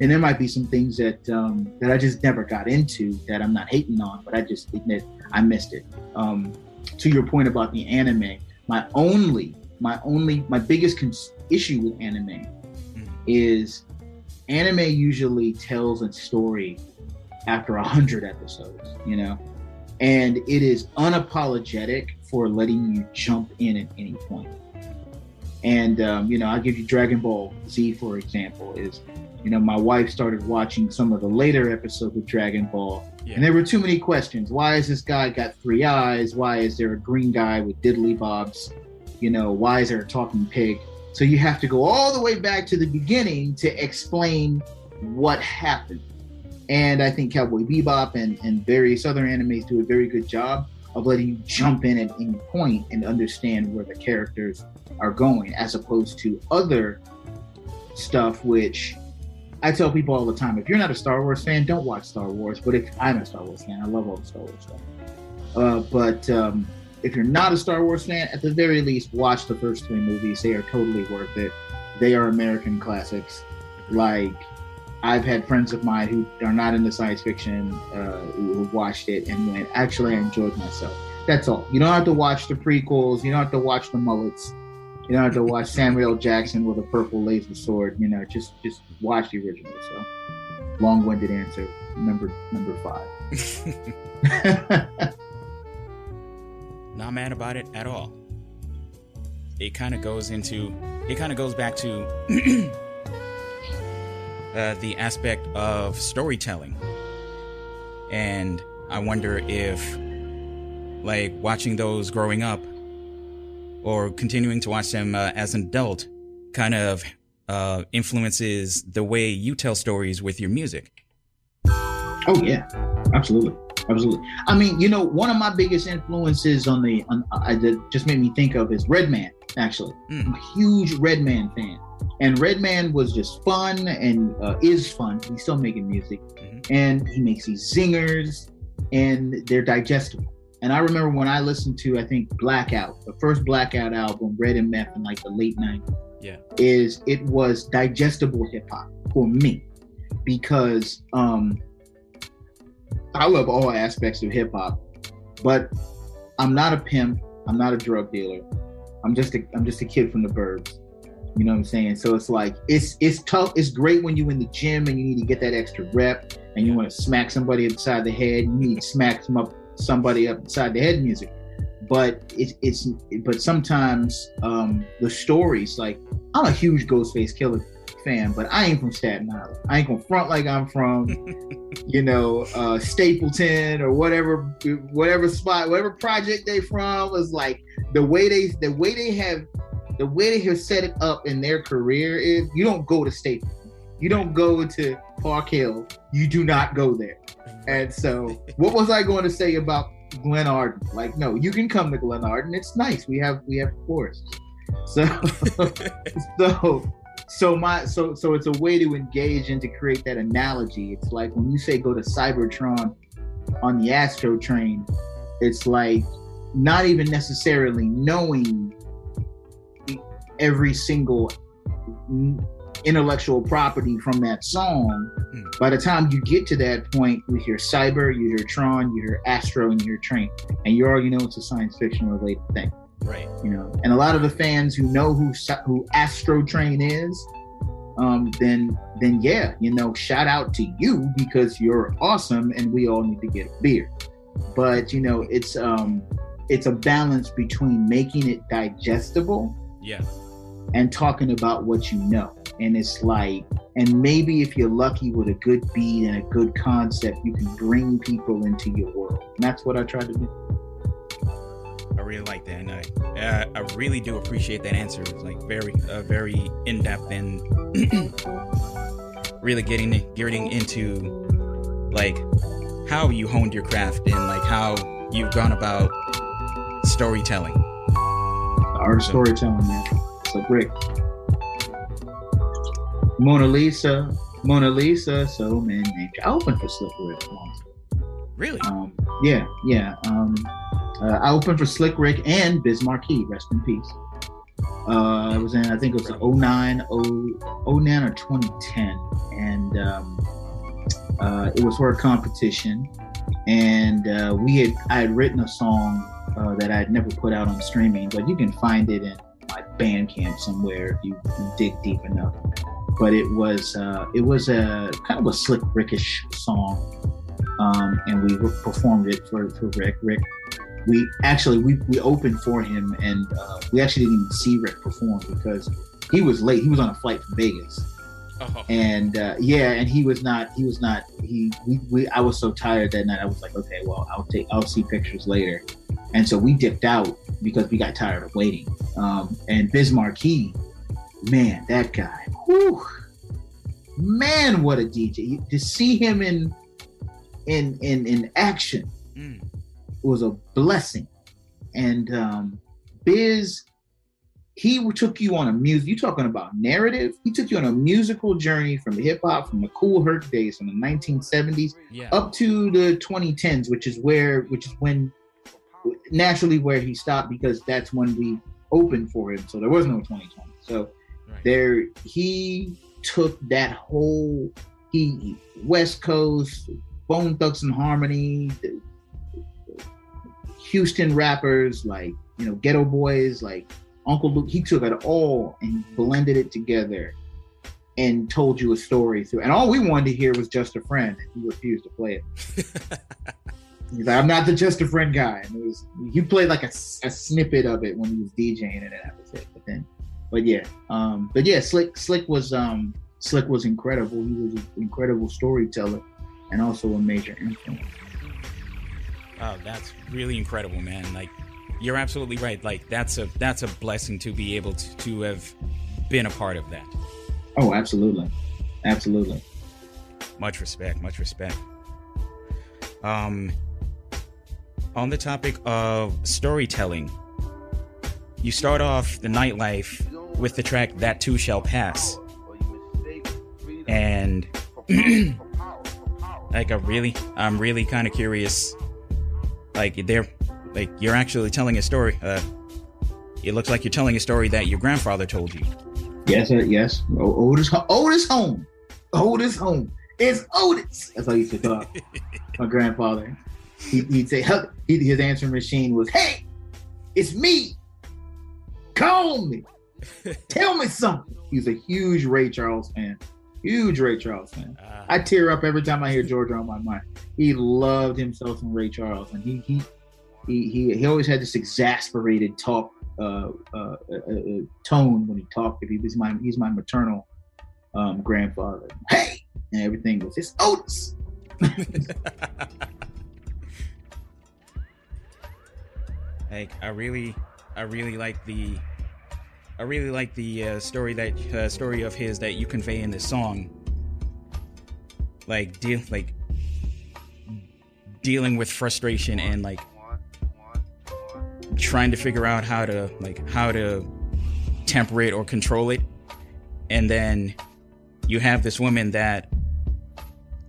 and there might be some things that um, that I just never got into that I'm not hating on, but I just admit I missed it. Um, to your point about the anime, my only, my only, my biggest cons- issue with anime is anime usually tells a story after a hundred episodes, you know, and it is unapologetic for letting you jump in at any point. And um, you know, I'll give you Dragon Ball Z for example. Is you know, my wife started watching some of the later episodes of Dragon Ball, Yeah. and there were too many questions. Why is this guy got three eyes? Why is there a green guy with diddly bobs? You know, why is there a talking pig? So you have to go all the way back to the beginning to explain what happened. And I think Cowboy Bebop and, and various other animes do a very good job of letting you jump in at any point and understand where the characters are going, as opposed to other stuff which I tell people all the time: if you're not a Star Wars fan, don't watch Star Wars. But if I'm a Star Wars fan, I love all the Star Wars stuff. Uh, but um, if you're not a Star Wars fan, at the very least, watch the first three movies. They are totally worth it. They are American classics. Like I've had friends of mine who are not into science fiction uh, who watched it and went, actually, I enjoyed myself. That's all. You don't have to watch the prequels. You don't have to watch the mullets. You don't have to watch Samuel L. Jackson with a purple laser sword. You know, just just watch the original. So, long-winded answer. Number number five. Not mad about it at all. It kind of goes into, it kind of goes back to uh, the aspect of storytelling. And I wonder if, like, watching those growing up or continuing to watch them uh, as an adult kind of uh, influences the way you tell stories with your music. Oh yeah, absolutely, absolutely. I mean, you know, one of my biggest influences on the on I that just made me think of is Redman. Actually, Mm. I'm a huge Redman fan, and Redman was just fun and uh, is fun. He's still making music, Mhm. and he makes these zingers, and they're digestible. And I remember when I listened to, I think Blackout, the first Blackout album, Red and Meth, in like the late '90s Yeah. is it was digestible hip hop for me because um I love all aspects of hip hop, but I'm not a pimp, I'm not a drug dealer. I'm just a I'm just a kid from the burbs. You know what I'm saying? So it's like it's it's tough. It's great when you're in the gym and you need to get that extra rep and you want to smack somebody upside the head. You need to smack some up somebody upside the head music. But it's it's but sometimes um the stories like I'm a huge Ghostface Killah fan, but I ain't from Staten Island. I ain't gonna front like I'm from, you know, uh, Stapleton or whatever, whatever spot, whatever project they from was like the way they, the way they have, the way they have set it up in their career is you don't go to Stapleton, you don't go to Park Hill, you do not go there. And so, what was I going to say about Glenarden? Like, no, you can come to Glenarden. It's nice. We have we have forests. So, so, so my so so it's a way to engage and to create that analogy. It's like when you say go to Cybertron on the Astrotrain, it's like not even necessarily knowing every single intellectual property from that song. Mm. By the time you get to that point, you hear Cyber, you hear Tron, you hear Astro, and you hear Train, and you already know it's a science fiction related thing. Right. You know, and a lot of the fans who know who who Astrotrain is, um, then then yeah, you know, shout out to you because you're awesome, and we all need to get a beer. But you know, it's um, it's a balance between making it digestible Yeah. And talking about what you know. And it's like, and maybe if you're lucky with a good beat and a good concept, you can bring people into your world. And that's what I try to do. I really like that, and I, uh, I really do appreciate that answer. It's like very, uh, very in depth and really getting getting into like how you honed your craft and like how you've gone about storytelling. The art of storytelling, man. It's like Rick. Mona Lisa, Mona Lisa, so many names. I opened for Slick Rick once. Really? Um, yeah, yeah. Um, uh, I opened for Slick Rick and Biz Markie, rest in peace. Uh, I was in, I think it was 09, 0, 09 or 2010. And um, uh, it was for a competition. And uh, we had, I had written a song uh, that I had never put out on streaming, but you can find it in my Bandcamp somewhere if you, you dig deep enough. But it was, uh, it was a kind of a Slick Rickish song um, and we performed it for, for Rick. Rick, we actually we, we opened for him, and uh, we actually didn't even see Rick perform because he was late. He was on a flight from Vegas, Oh, and uh, yeah, and he was not. He was not. He we, we I was so tired that night. I was like, okay, well, I'll take. I'll see pictures later, and so we dipped out because we got tired of waiting. Um, and Biz Markie, man, that guy, whew, man, what a DJ! To see him in in in in action mm, was a blessing. And um, Biz, he took you on a music. You talking about narrative? He took you on a musical journey from the hip hop, from the Kool Herc days, from the 1970s yeah. up to the 2010s, which is where, which is when naturally where he stopped because that's when we opened for him. So there was no 2020. So Right. there, he took that whole he West Coast Bone Thugs-n-Harmony, the- Houston rappers like you know Geto Boys, like Uncle Luke. He took it all and blended it together and told you a story through. And all we wanted to hear was just a friend, and he refused to play it. He's like, I'm not the just a friend guy. And it was he played like a, a snippet of it when he was DJing, and that was it. But then, but yeah, um, but yeah, Slick Slick was um Slick was incredible. He was an incredible storyteller, and also a major influence. Oh, that's really incredible, man. Like, you're absolutely right. Like, that's a that's a blessing to be able to, to have been a part of that. Oh, absolutely, absolutely. Much respect, much respect. Um, on the topic of storytelling, you start off the nightlife with the track "That Too Shall Pass," and like, I really, I'm really kind of curious. Like, they're like you're actually telling a story. Uh, it looks like you're telling a story that your grandfather told you. Yes, sir, yes. O- Otis, Otis home, Otis home. It's Otis. That's how he used to talk. My grandfather. He, he'd say, he, his answering machine was, "Hey, it's me. Call me. Tell me something." He's a huge Ray Charles fan. Huge Ray Charles fan. Uh, I tear up every time I hear Georgia on my mind. He loved himself some Ray Charles, and he he he he, he always had this exasperated talk uh, uh, uh, uh, tone when he talked. If he was my he's my maternal um, grandfather. Hey, and everything was it's Otis. like I really, I really like the, I really like the uh, story that uh, story of his that you convey in this song. Like deal, like dealing with frustration and like trying to figure out how to like how to temper it or control it, and then you have this woman that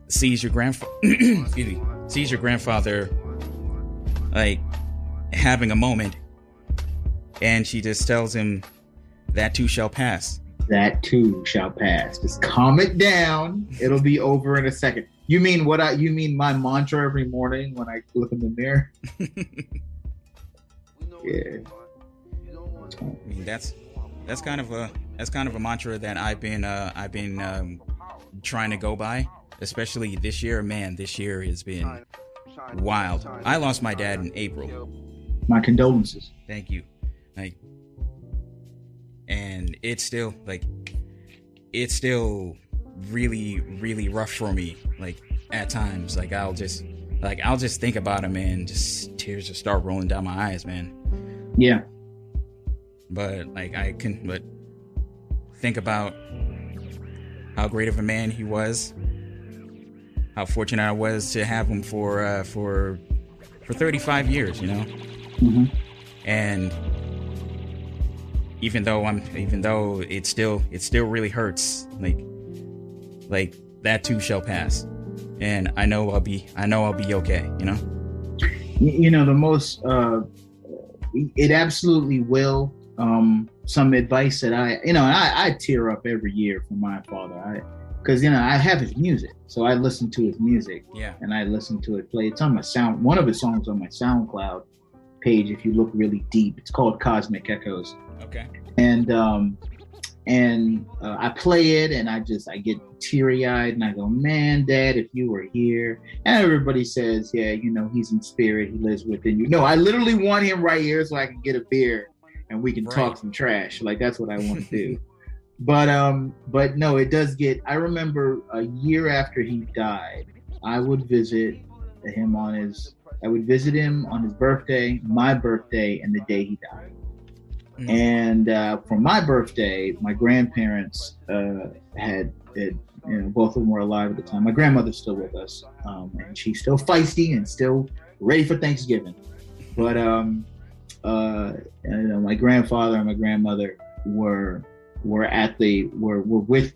sees your grandfather, excuse me, sees your grandfather like having a moment and she just tells him that too shall pass that too shall pass. Just calm it down. It'll be over in a second. You mean what I you mean my mantra every morning when I look in the mirror? yeah. I mean, that's that's kind of a that's kind of a mantra that I've been uh, I've been um, trying to go by, especially this year. Man, this year has been wild. I lost my dad in April. My condolences. Thank you. Like, and it's still like it's still really really rough for me. Like at times, like I'll just like I'll just think about him and just tears just start rolling down my eyes, man. Yeah. But like I can, but think about how great of a man he was. How fortunate I was to have him for uh, for for 35 years, you know. hmm And even though I'm, even though it still, it still really hurts. Like, like that too shall pass. And I know I'll be, I know I'll be okay. You know. You know the most. Uh, it absolutely will. Um, some advice that I, you know, and I, I tear up every year for my father. I, because you know I have his music, so I listen to his music. Yeah. and I listen to it play. It's on my sound. One of his songs on my SoundCloud page. If you look really deep, it's called Cosmic Echoes. Okay. And um, and uh, I play it, and I just I get teary eyed, and I go, "Man, Dad, if you were here." And everybody says, "Yeah, you know, he's in spirit. He lives within you." No, I literally want him right here so I can get a beer and we can Right. talk some trash. Like that's what I want to do. But um, but no, it does get. I remember a year after he died, I would visit him on his. I would visit him on his birthday, my birthday, and the day he died. Mhm. And uh, for my birthday, my grandparents uh, had, had, you know, both of them were alive at the time. My grandmother's still with us, um, and she's still feisty and still ready for Thanksgiving. But um, uh, you know, my grandfather and my grandmother were were at the were were with,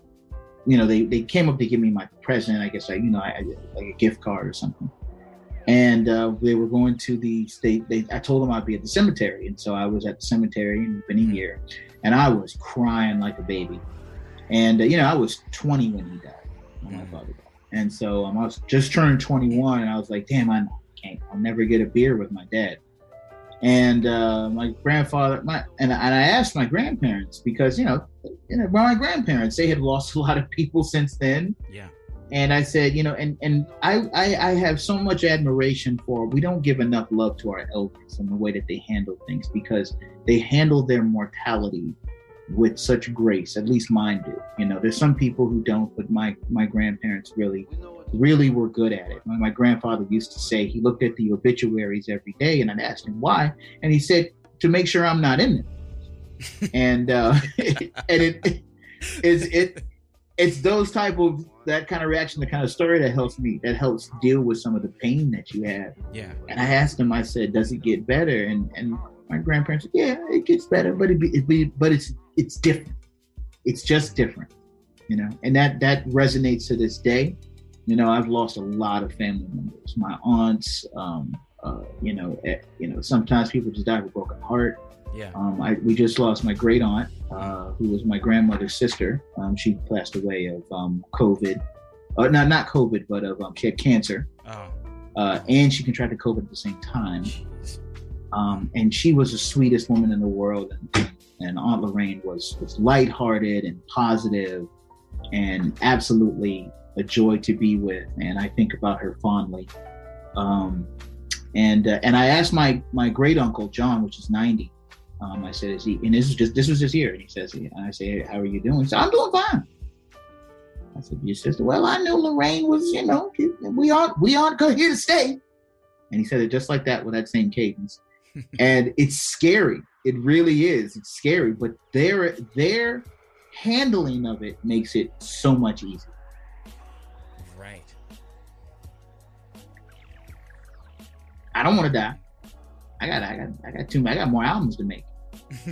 you know, they they came up to give me my present. I guess like you know, I, I like a gift card or something. And uh, they were going to the state. They, I told them I'd be at the cemetery, and so I was at the cemetery and it's been a year, and I was crying like a baby. And uh, you know, I was 20 when he died, when my Mhm. father died, and so um, I was just turned 21, and I was like, damn, I can't, I'll never get a beer with my dad. And uh, my grandfather, my and, and I asked my grandparents because you know, you know, my grandparents they had lost a lot of people since then, Yeah. And I said, you know, and and I, I I have so much admiration for. We don't give enough love to our elders and the way that they handle things because they handle their mortality with such grace. At least mine do. You know, there's some people who don't, but my my grandparents really really were good at it. My, my grandfather used to say he looked at the obituaries every day, and I'd ask him why, and he said to make sure I'm not in it. and uh, and it is it it's those type of that kind of reaction, the kind of story that helps me, that helps deal with some of the pain that you have. Yeah. And I asked him, I said, "Does it get better?" And and my grandparents said, "Yeah, it gets better, but it be, it be but it's it's different. It's just different, you know." And that that resonates to this day. You know, I've lost a lot of family members, my aunts. Um, uh, you know, eh, you know, sometimes people just die of a broken heart. Yeah. Um, I, we just lost my great aunt, uh, who was my grandmother's sister. Um, she passed away of um, COVID. Uh, not not COVID, but of um, she had cancer, Oh. uh, and she contracted COVID at the same time. Um, and she was the sweetest woman in the world. And, and Aunt Lorraine was was lighthearted and positive, and absolutely a joy to be with. And I think about her fondly. Um, and uh, and I asked my my great uncle John, which is ninety. Um, I said, "Is he?" And this is just this was this year. And he says, and I say, "How are you doing?" He said, "I'm doing fine." I said, "Your sister?" Well, I knew Lorraine was, you know, we aren't we aren't here to stay. And he said it just like that with that same cadence. and it's scary. It really is. It's scary, but their their handling of it makes it so much easier. Right. I don't want to die. I got I got I got two I got more albums to make.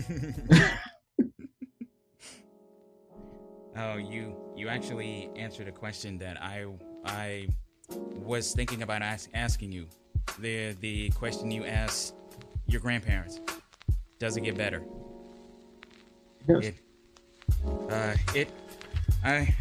oh, you you actually answered a question that I I was thinking about ask, asking you. The the question you asked your grandparents. Does it get better? Yes. It, Uh, it, I,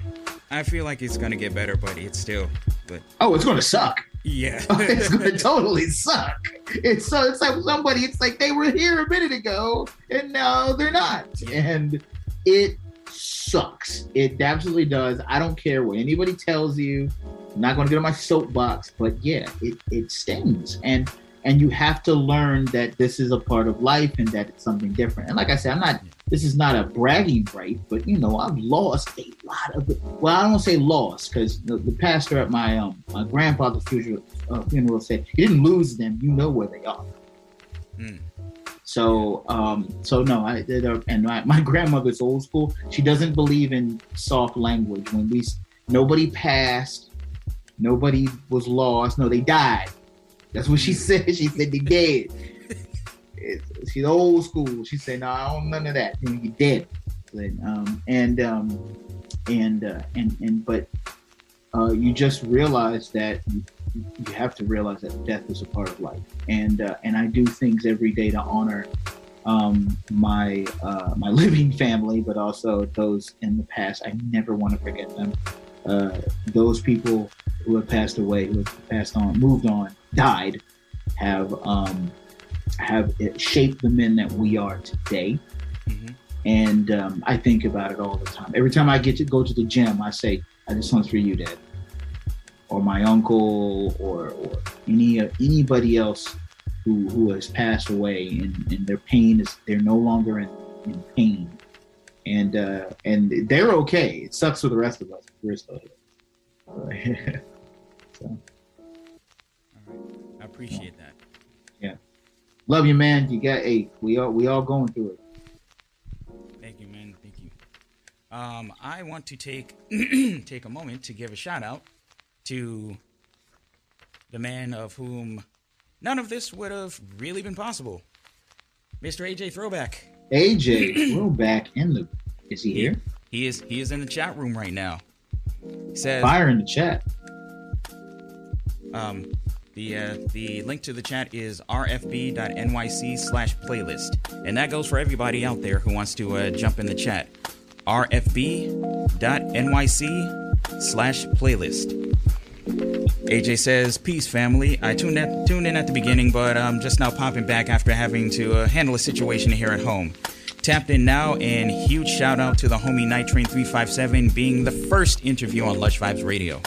I feel like it's gonna get better, but it's still, but Oh, it's gonna suck. Yeah. it's gonna totally suck. It's so it's like somebody. It's like they were here a minute ago and now they're not, and it sucks. It absolutely does. I don't care what anybody tells you. I'm not gonna get on my soapbox, but yeah, it it stings, and and you have to learn that this is a part of life and that it's something different. And like I said, I'm not. This is not a bragging right, but you know, I've lost a lot of it. Well, I don't say lost because the, the pastor at my um my grandfather's funeral, uh, funeral said you didn't lose them. You know where they are. Mm. So, um, so no, I did. And my, my grandmother's old school. She doesn't believe in soft language. When we, nobody passed, nobody was lost. No, they died. That's what she said. She said they dead. It- she's old school. She said, "No, I don't none of that. You dead." And um, and um, and uh, and and but uh, you just realize that you, you have to realize that death is a part of life, and uh, and I do things every day to honor um, my uh, my living family, but also those in the past. I never want to forget them. Uh, those people who have passed away, who have passed on, moved on, died, have um, have shaped the men that we are today. Mhm. And um, I think about it all the time. Every time I get to go to the gym, I say, "I just one's for you, Dad," or my uncle, or or any uh, anybody else who who has passed away, and, and their pain is they're no longer in, in pain, and uh, and they're okay. It sucks for the rest of us. We're still here. so, All right. I appreciate that. Yeah. Love you, man. You got eight. We all we all going through it. Thank you, man. Thank you. Um, I want to take take a moment to give a shout out to the man of whom none of this would have really been possible, Mr. AJ Throwback. AJ, we're in the. Is he here? He is he is in the chat room right now. He says Fire in the chat. um, the uh, the link to the chat is rfb.nyc slash playlist, and that goes for everybody out there who wants to uh, jump in the chat. rfb.nyc slash playlist. AJ says, "Peace, family. I tuned at, tuned in at the beginning, but I'm just now popping back after having to uh, handle a situation here at home. Tapped in now, and huge shout out to the homie Night Train 357 being the first interview on Lush Vibes Radio.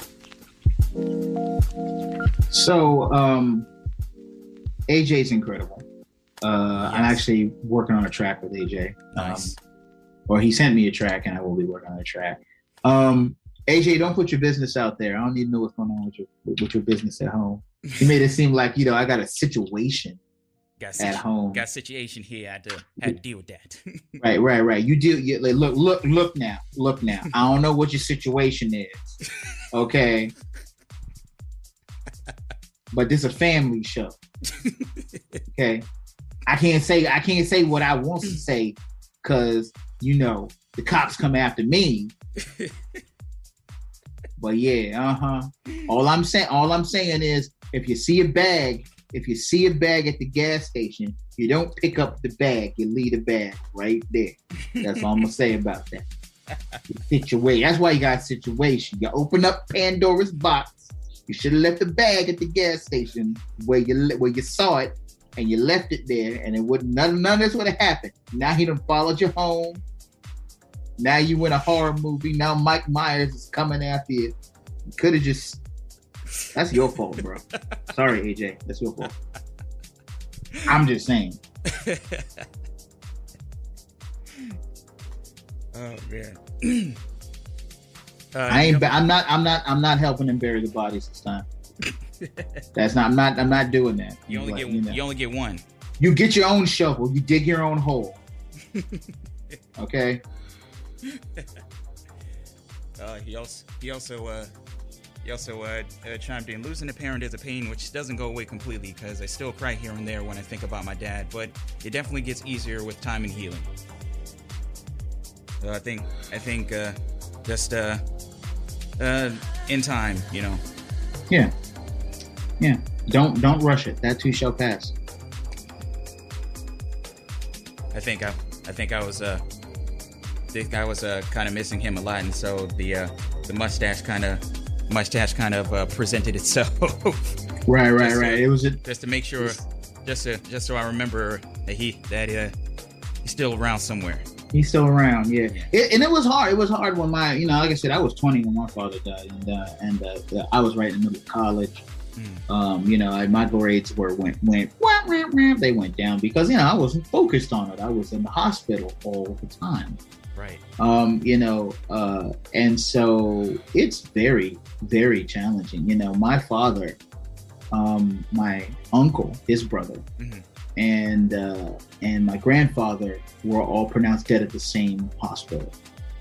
So, um, AJ's incredible. Uh, I'm actually working on a track with AJ. Nice. Um, or he sent me a track, and I will be working on a track. Um, AJ, don't put your business out there. I don't need to know what's going on with your with your business at home. You made it seem like you know I got a situation Got at home. got situation here. I had to had to deal with that. Right, right, right. You deal. You, like, look, look, look now. Look now. I don't know what your situation is. Okay. But this is a family show. Okay. I can't say I can't say what I want to say because you know the cops come after me. But yeah, uh huh. All I'm saying, all I'm saying is, if you see a bag, if you see a bag at the gas station, you don't pick up the bag. You leave the bag right there. That's all I'm gonna say about that. Situation. That's why you got a situation. You open up Pandora's box. You should have left the bag at the gas station where you where you saw it, and you left it there, and it wouldn't. None, none of this would have happened. Now he done followed you home. Now you in a horror movie. Now Mike Myers is coming after you. You could have just. That's your fault, bro. Sorry, AJ. That's your fault. I'm just saying. oh man. uh, I ain't. I'm not. I'm not. I'm not helping him bury the bodies this time. That's not. I'm not. I'm not doing that. you only But, get you, know. you only get one. You get your own shovel. You dig your own hole. Okay. Uh, he also he also uh, he also uh, uh, chimed in. Losing a parent is a pain which doesn't go away completely because I still cry here and there when I think about my dad, but it definitely gets easier with time and healing. So I think I think uh, just uh, uh, in time, you know. Yeah. Yeah. Don't don't rush it. That too shall pass. I think I I think I was uh this guy was uh, kind of missing him a lot, and so the uh, the mustache kind of mustache kind of uh, presented itself. Right, right, right. It was a, just to make sure, just to, just so I remember that he that uh, he's still around somewhere. He's still around, yeah. Yeah. It, and it was hard. It was hard when my, you know, like I said, I was 20 when my father died, and uh, and uh, I was right in the middle of college. Mm. Um, you know, I, my grades were went went wah, wah, wah, they went down because you know I wasn't focused on it. I was in the hospital all the time. Right. um, you know, uh, and so it's very, very challenging. You know, my father, um, my uncle, his brother, Mhm. And uh, and my grandfather were all pronounced dead at the same hospital.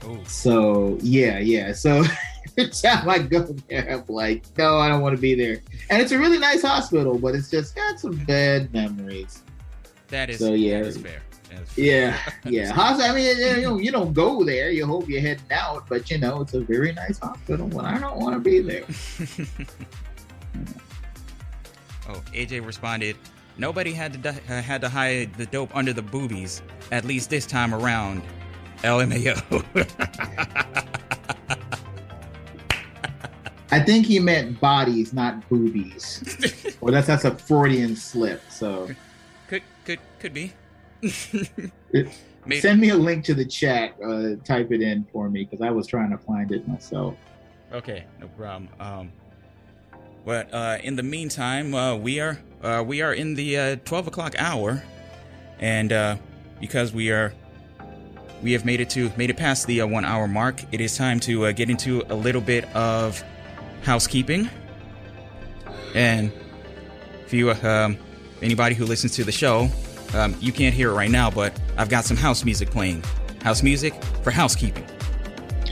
Oh. So yeah, yeah. So every time I go there, I'm like, no, I don't want to be there. And it's a really nice hospital, but it's just got some bad memories. That is. So, yeah. That is fair. That is fair. Yeah, yeah. Hospital. I mean, you know, you don't go there. You hope you're heading out, but you know, it's a very nice hospital. But I don't want to be there. oh, AJ responded. Nobody had to uh, had to hide the dope under the boobies. At least this time around. LMAO. I think he meant bodies, not boobies. well, that's that's a Freudian slip. So could could could be. Send me a link to the chat. Uh, type it in for me because I was trying to find it myself. Okay, no problem. Um, but uh, in the meantime, uh, we are uh, we are in the uh, twelve o'clock hour, and uh, because we are we have made it to made it past the uh, one hour mark, it is time to uh, get into a little bit of housekeeping. And if you um, anybody who listens to the show, um, you can't hear it right now, but I've got some house music playing. House music for housekeeping.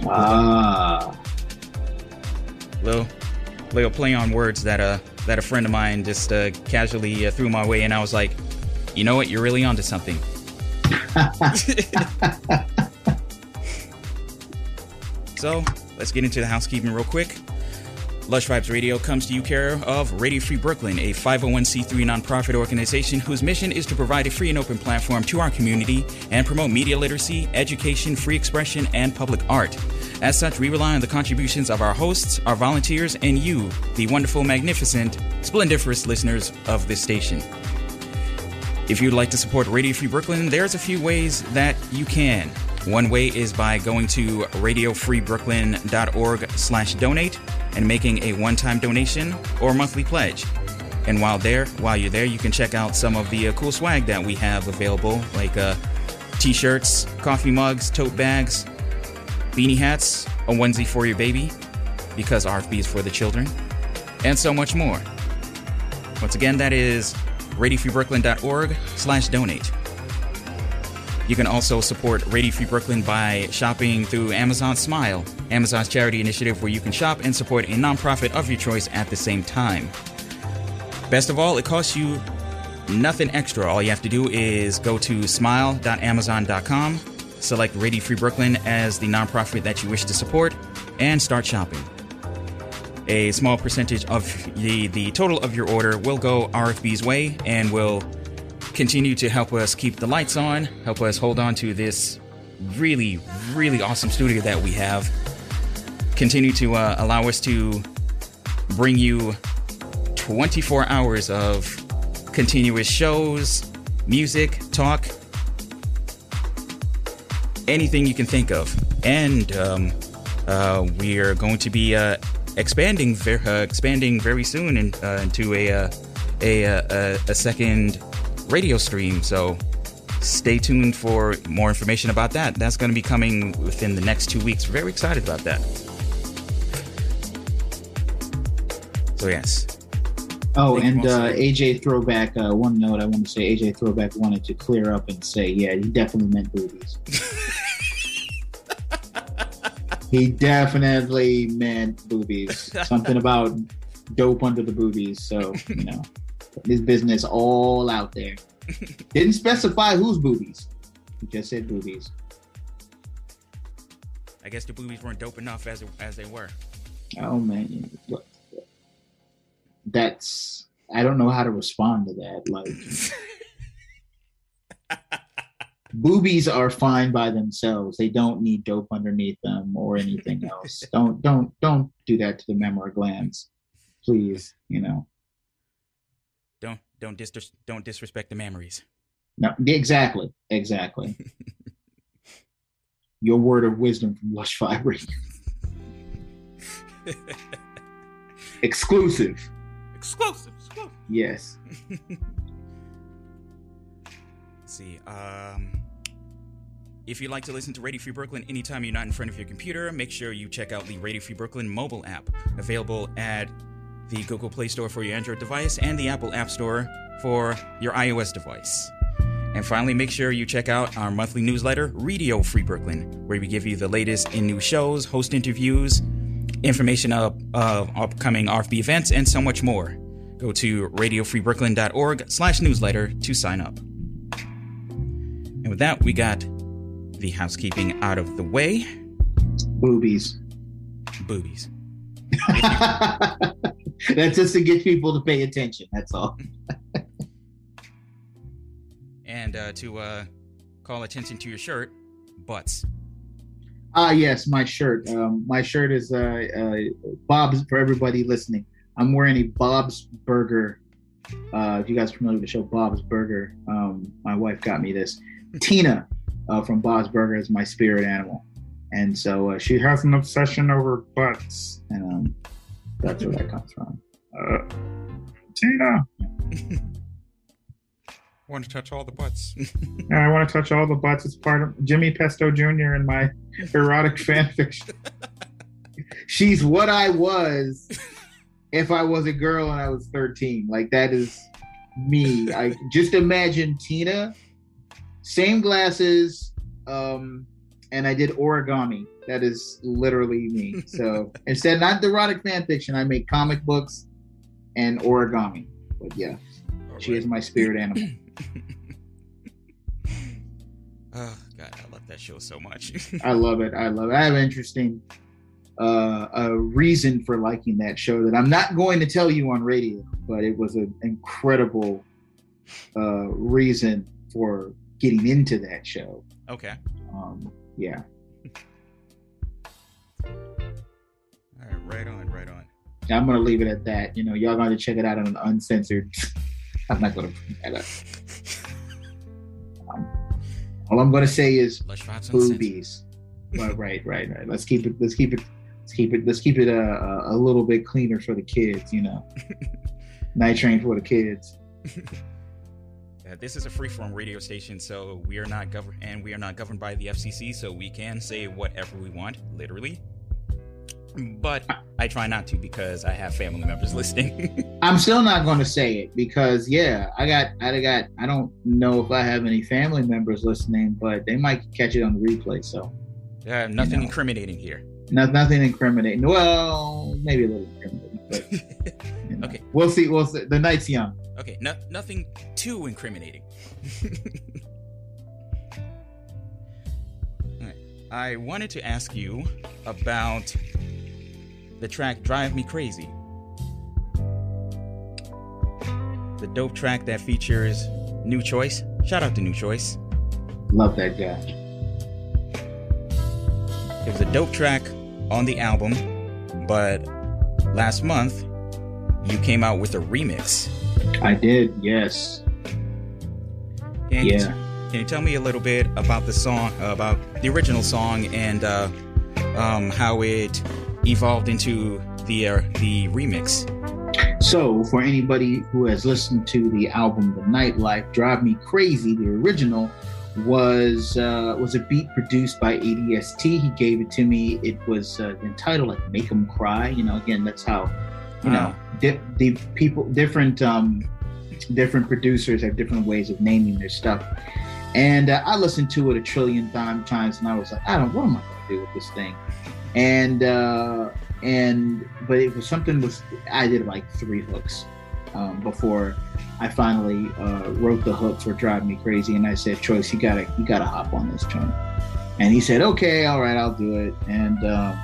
Ah, little little play on words that uh that a friend of mine just uh, casually uh, threw my way and I was like, you know what, you're really onto something. so let's get into the housekeeping real quick. Lush Vibes Radio comes to you care of Radio Free Brooklyn, a 501c3 nonprofit organization whose mission is to provide a free and open platform to our community and promote media literacy, education, free expression, and public art. As such, we rely on the contributions of our hosts, our volunteers, and you, the wonderful, magnificent, splendiferous listeners of this station. If you'd like to support Radio Free Brooklyn, there's a few ways that you can. One way is by going to radiofreebrooklyn.org slash donate and making a one-time donation or monthly pledge. And while there, while you're there, you can check out some of the uh, cool swag that we have available, like uh, t-shirts, coffee mugs, tote bags, beanie hats, a onesie for your baby, because RFB is for the children, and so much more. Once again, that is radiofreebrooklyn.org slash donate. You can also support Radio Free Brooklyn by shopping through Amazon Smile, Amazon's charity initiative where you can shop and support a nonprofit of your choice at the same time. Best of all, it costs you nothing extra. All you have to do is go to smile.amazon.com, select Radio Free Brooklyn as the nonprofit that you wish to support, and start shopping. A small percentage of the, the total of your order will go RFB's way and will continue to help us keep the lights on, help us hold on to this really, really awesome studio that we have. Continue to uh, allow us to bring you 24 hours of continuous shows, music, talk, anything you can think of. And um, uh, we are going to be uh, expanding, uh, expanding very soon in, uh, into a, uh, a, uh, a a second radio stream. So stay tuned for more information about that. That's going to be coming within the next two weeks. Very excited about that. So yes, Oh, and uh, AJ Throwback. Uh, one note I want to say: AJ Throwback wanted to clear up and say, yeah, he definitely meant boobies. he definitely meant boobies. Something about dope under the boobies. So you know, this business all out there. Didn't specify whose boobies. He just said boobies. I guess the boobies weren't dope enough as as they were. Oh man, look, that's I don't know how to respond to that. Like, boobies are fine by themselves. They don't need dope underneath them or anything else. don't don't don't do that to the mammary glands, please. You know. Don't don't dis- don't disrespect the memories. No, exactly, exactly. Your word of wisdom from Lush Vibes. Exclusive. Exclusive. exclusive. Yes. See. Um, if you'd like to listen to Radio Free Brooklyn anytime you're not in front of your computer, make sure you check out the Radio Free Brooklyn mobile app, available at the Google Play Store for your Android device and the Apple App Store for your iOS device. And finally, make sure you check out our monthly newsletter, Radio Free Brooklyn, where we give you the latest in new shows, host interviews, information of, of upcoming RFB events, and so much more. Go to radiofreebrooklyn.org slash newsletter to sign up. And with that, we got the housekeeping out of the way. Boobies. Boobies. That's just to get people to pay attention. That's all. And uh, to uh, call attention to your shirt, butts. Ah, yes, my shirt. Um, my shirt is uh, uh, Bob's for everybody listening. I'm wearing a Bob's Burger. Uh, if you guys are familiar with the show Bob's Burger, um, my wife got me this. Tina uh, from Bob's Burger is my spirit animal, and so uh, she has an obsession over butts, and um, that's where that comes from. Uh, Tina, want to touch all the butts. and I want to touch all the butts. It's part of Jimmy Pesto Jr. in my erotic fan fiction. She's what I was if I was a girl and I was 13. Like that is me. I just imagine Tina, same glasses, um, and I did origami. That is literally me. So instead, not the erotic fan fiction, I make comic books and origami. But yeah, she is my spirit animal. oh God, I love that show so much. I love it. I love it. I have an interesting uh, a reason for liking that show that I'm not going to tell you on radio, but it was an incredible uh, reason for getting into that show. okay. Um, yeah. All right, right on, right on. I'm gonna leave it at that. You know, y'all going to check it out on an uncensored. I'm not gonna put that up. Um, all I'm gonna say is Lush Vibes Uncensored. boobies. right, right, right, right. Let's keep it. Let's keep it. Let's keep it. Let's keep it a, a, a little bit cleaner for the kids. You know, night train for the kids. Uh, this is a freeform radio station, so we are not governed, and we are not governed by the FCC, so we can say whatever we want, literally. But I try not to because I have family members listening. I'm still not going to say it because yeah, I got, I got, I don't know if I have any family members listening, but they might catch it on the replay. So uh, nothing know. incriminating here. not, nothing incriminating. Well, maybe a little incriminating, but you know. Okay. we'll see. We'll see. The night's young. Okay, no, nothing too incriminating. I wanted to ask you about the track Drive Me Crazy. The dope track that features NuChoyce. Shout out to NuChoyce. Love that guy. It was a dope track on the album, but last month you came out with a remix. I did. Yes. Can you, Yeah. can you tell me a little bit about the song, about the original song, and uh, um, how it evolved into the uh, the remix? So, for anybody who has listened to the album "The Nightlife," "Drive Me Crazy," the original was uh, was a beat produced by ADST. He gave it to me. It was uh, entitled like "Make 'Em Cry." You know, again, that's how you know di- the people different um, different producers have different ways of naming their stuff. And uh, I listened to it a trillion time- times, and I was like, I don't. What am I going to do with this thing? And uh, and but it was something was I did like three hooks um, before I finally uh, wrote the hooks for "Drive Me Crazy," and I said, "Choice, you gotta you gotta hop on this joint." And he said, "Okay, all right, I'll do it." And uh,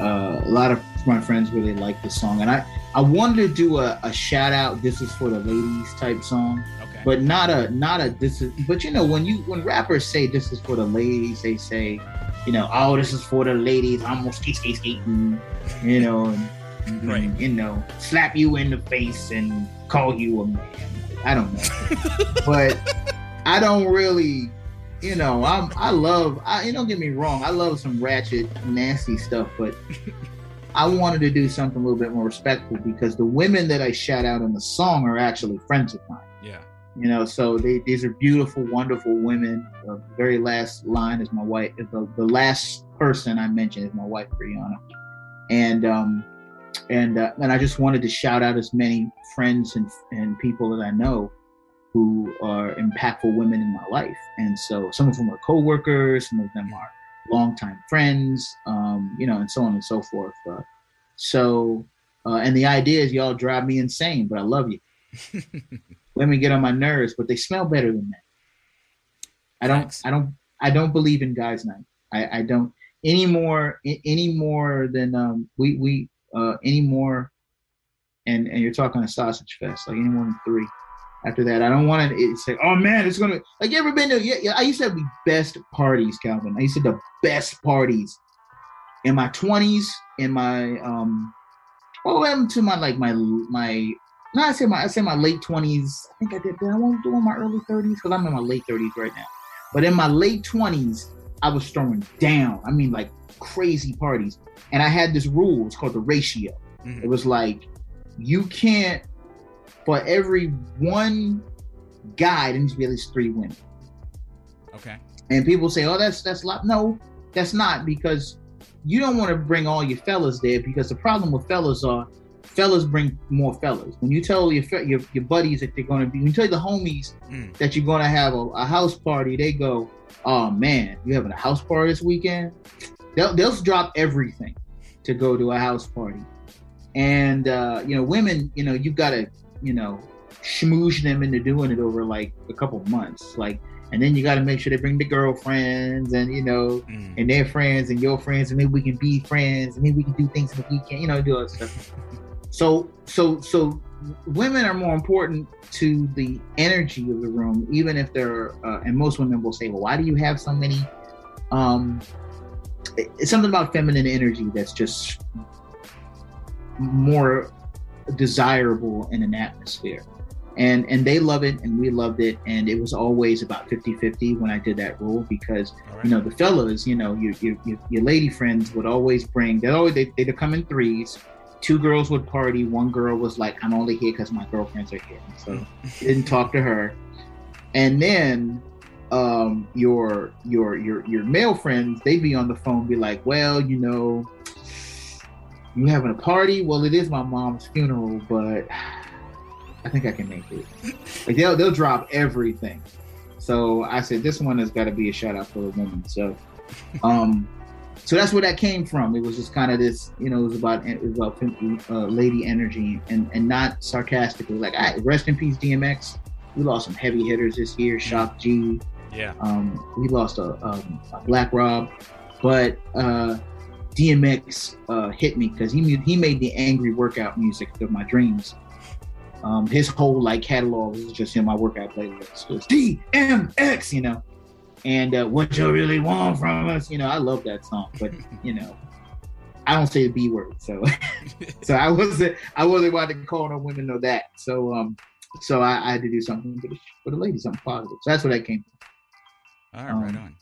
uh, a lot of my friends really liked the song, and I I wanted to do a, a shout out. This is for the ladies type song Okay. but not a not a this is but you know when you when rappers say this is for the ladies they say you know oh this is for the ladies i'm gonna skate skate skating mm, you know and, and, Right. you know slap you in the face and call you a man i don't know but i don't really you know i'm i love i you don't get me wrong i love some ratchet nasty stuff but I wanted to do something a little bit more respectful because the women that I shout out in the song are actually friends of mine. You know so they, these are beautiful wonderful women. The very last line is my wife the, the last person i mentioned is my wife brianna. And um and uh, and i just wanted to shout out as many friends and and people that i know who are impactful women in my life. And so some of them are co-workers some of them are longtime friends um you know and so on and so forth. Uh, so uh, and the idea is y'all drive me insane but i love you women get on my nerves, but they smell better than men. I don't, Thanks. I don't, I don't believe in guys' night. I, I don't any more, any more than um, we, we, uh, any more. And and you're talking a sausage fest, like any more than three. After that, I don't want to. It's like, oh man, it's gonna like. You ever been to? Yeah, yeah. I used to have the best parties, Calvin. I used to have the best parties in my twenties, in my um, well, into my like my my no, I say my I say my late twenties. I think I did. Did I want to do in my early thirties? Because I'm in my late thirties right now. But in my late twenties, I was throwing down. I mean, like crazy parties. And I had this rule. It's called the ratio. Mhm. It was like you can't for every one guy, there needs to be at least three women. Okay. And people say, "Oh, that's that's a lot." No, that's not because you don't want to bring all your fellas there because the problem with fellas are fellas bring more fellas. When you tell your your, your buddies that they're going to be, when you tell the homies Mm. that you're going to have a, a house party, they go, "Oh man, you having a house party this weekend?" They'll they'll drop everything to go to a house party, and uh, you know, women, you know, you've got to you know schmooze them into doing it over like a couple months, like. And then you got to make sure they bring the girlfriends and you know Mm. and their friends and your friends, and maybe we can be friends, and maybe we can do things in the weekend, you know, do all that stuff. So, so, so, women are more important to the energy of the room, even if they're. Uh, and most women will say, "Well, why do you have so many?" Um, it's something about feminine energy that's just more desirable in an atmosphere and and they love it and we loved it and it was always about 50-50 when i did that rule because right. you know the fellas you know your your, your, your lady friends would always bring they always they, they'd come in threes two girls would party. One girl was like i'm only here because my girlfriends are here. So didn't talk to her. And then um your your your your male friends they'd be on the phone be like well you know you having a party? Well it is my mom's funeral but i think i can make it. Like they'll they'll drop everything. So i said this one has got to be a shout out for the woman. So um so that's where that came from it was just kind of this you know it was about it was about uh, lady energy and and not sarcastically like I, rest in peace dmx we lost some heavy hitters this year shock g Yeah. um, we lost a, um, a Black Rob, but uh, DMX uh, hit me because he he made the angry workout music of my dreams. Um, his whole like catalog was just in my workout playlist. It was DMX, you know, and uh, what you really want from us, you know. I love that song, but you know, I don't say the B word, so so I wasn't I wasn't about to call no women or that. So um, so I, I had to do something for the, for the ladies, something positive. So that's where that came. from. All right. Right um, on.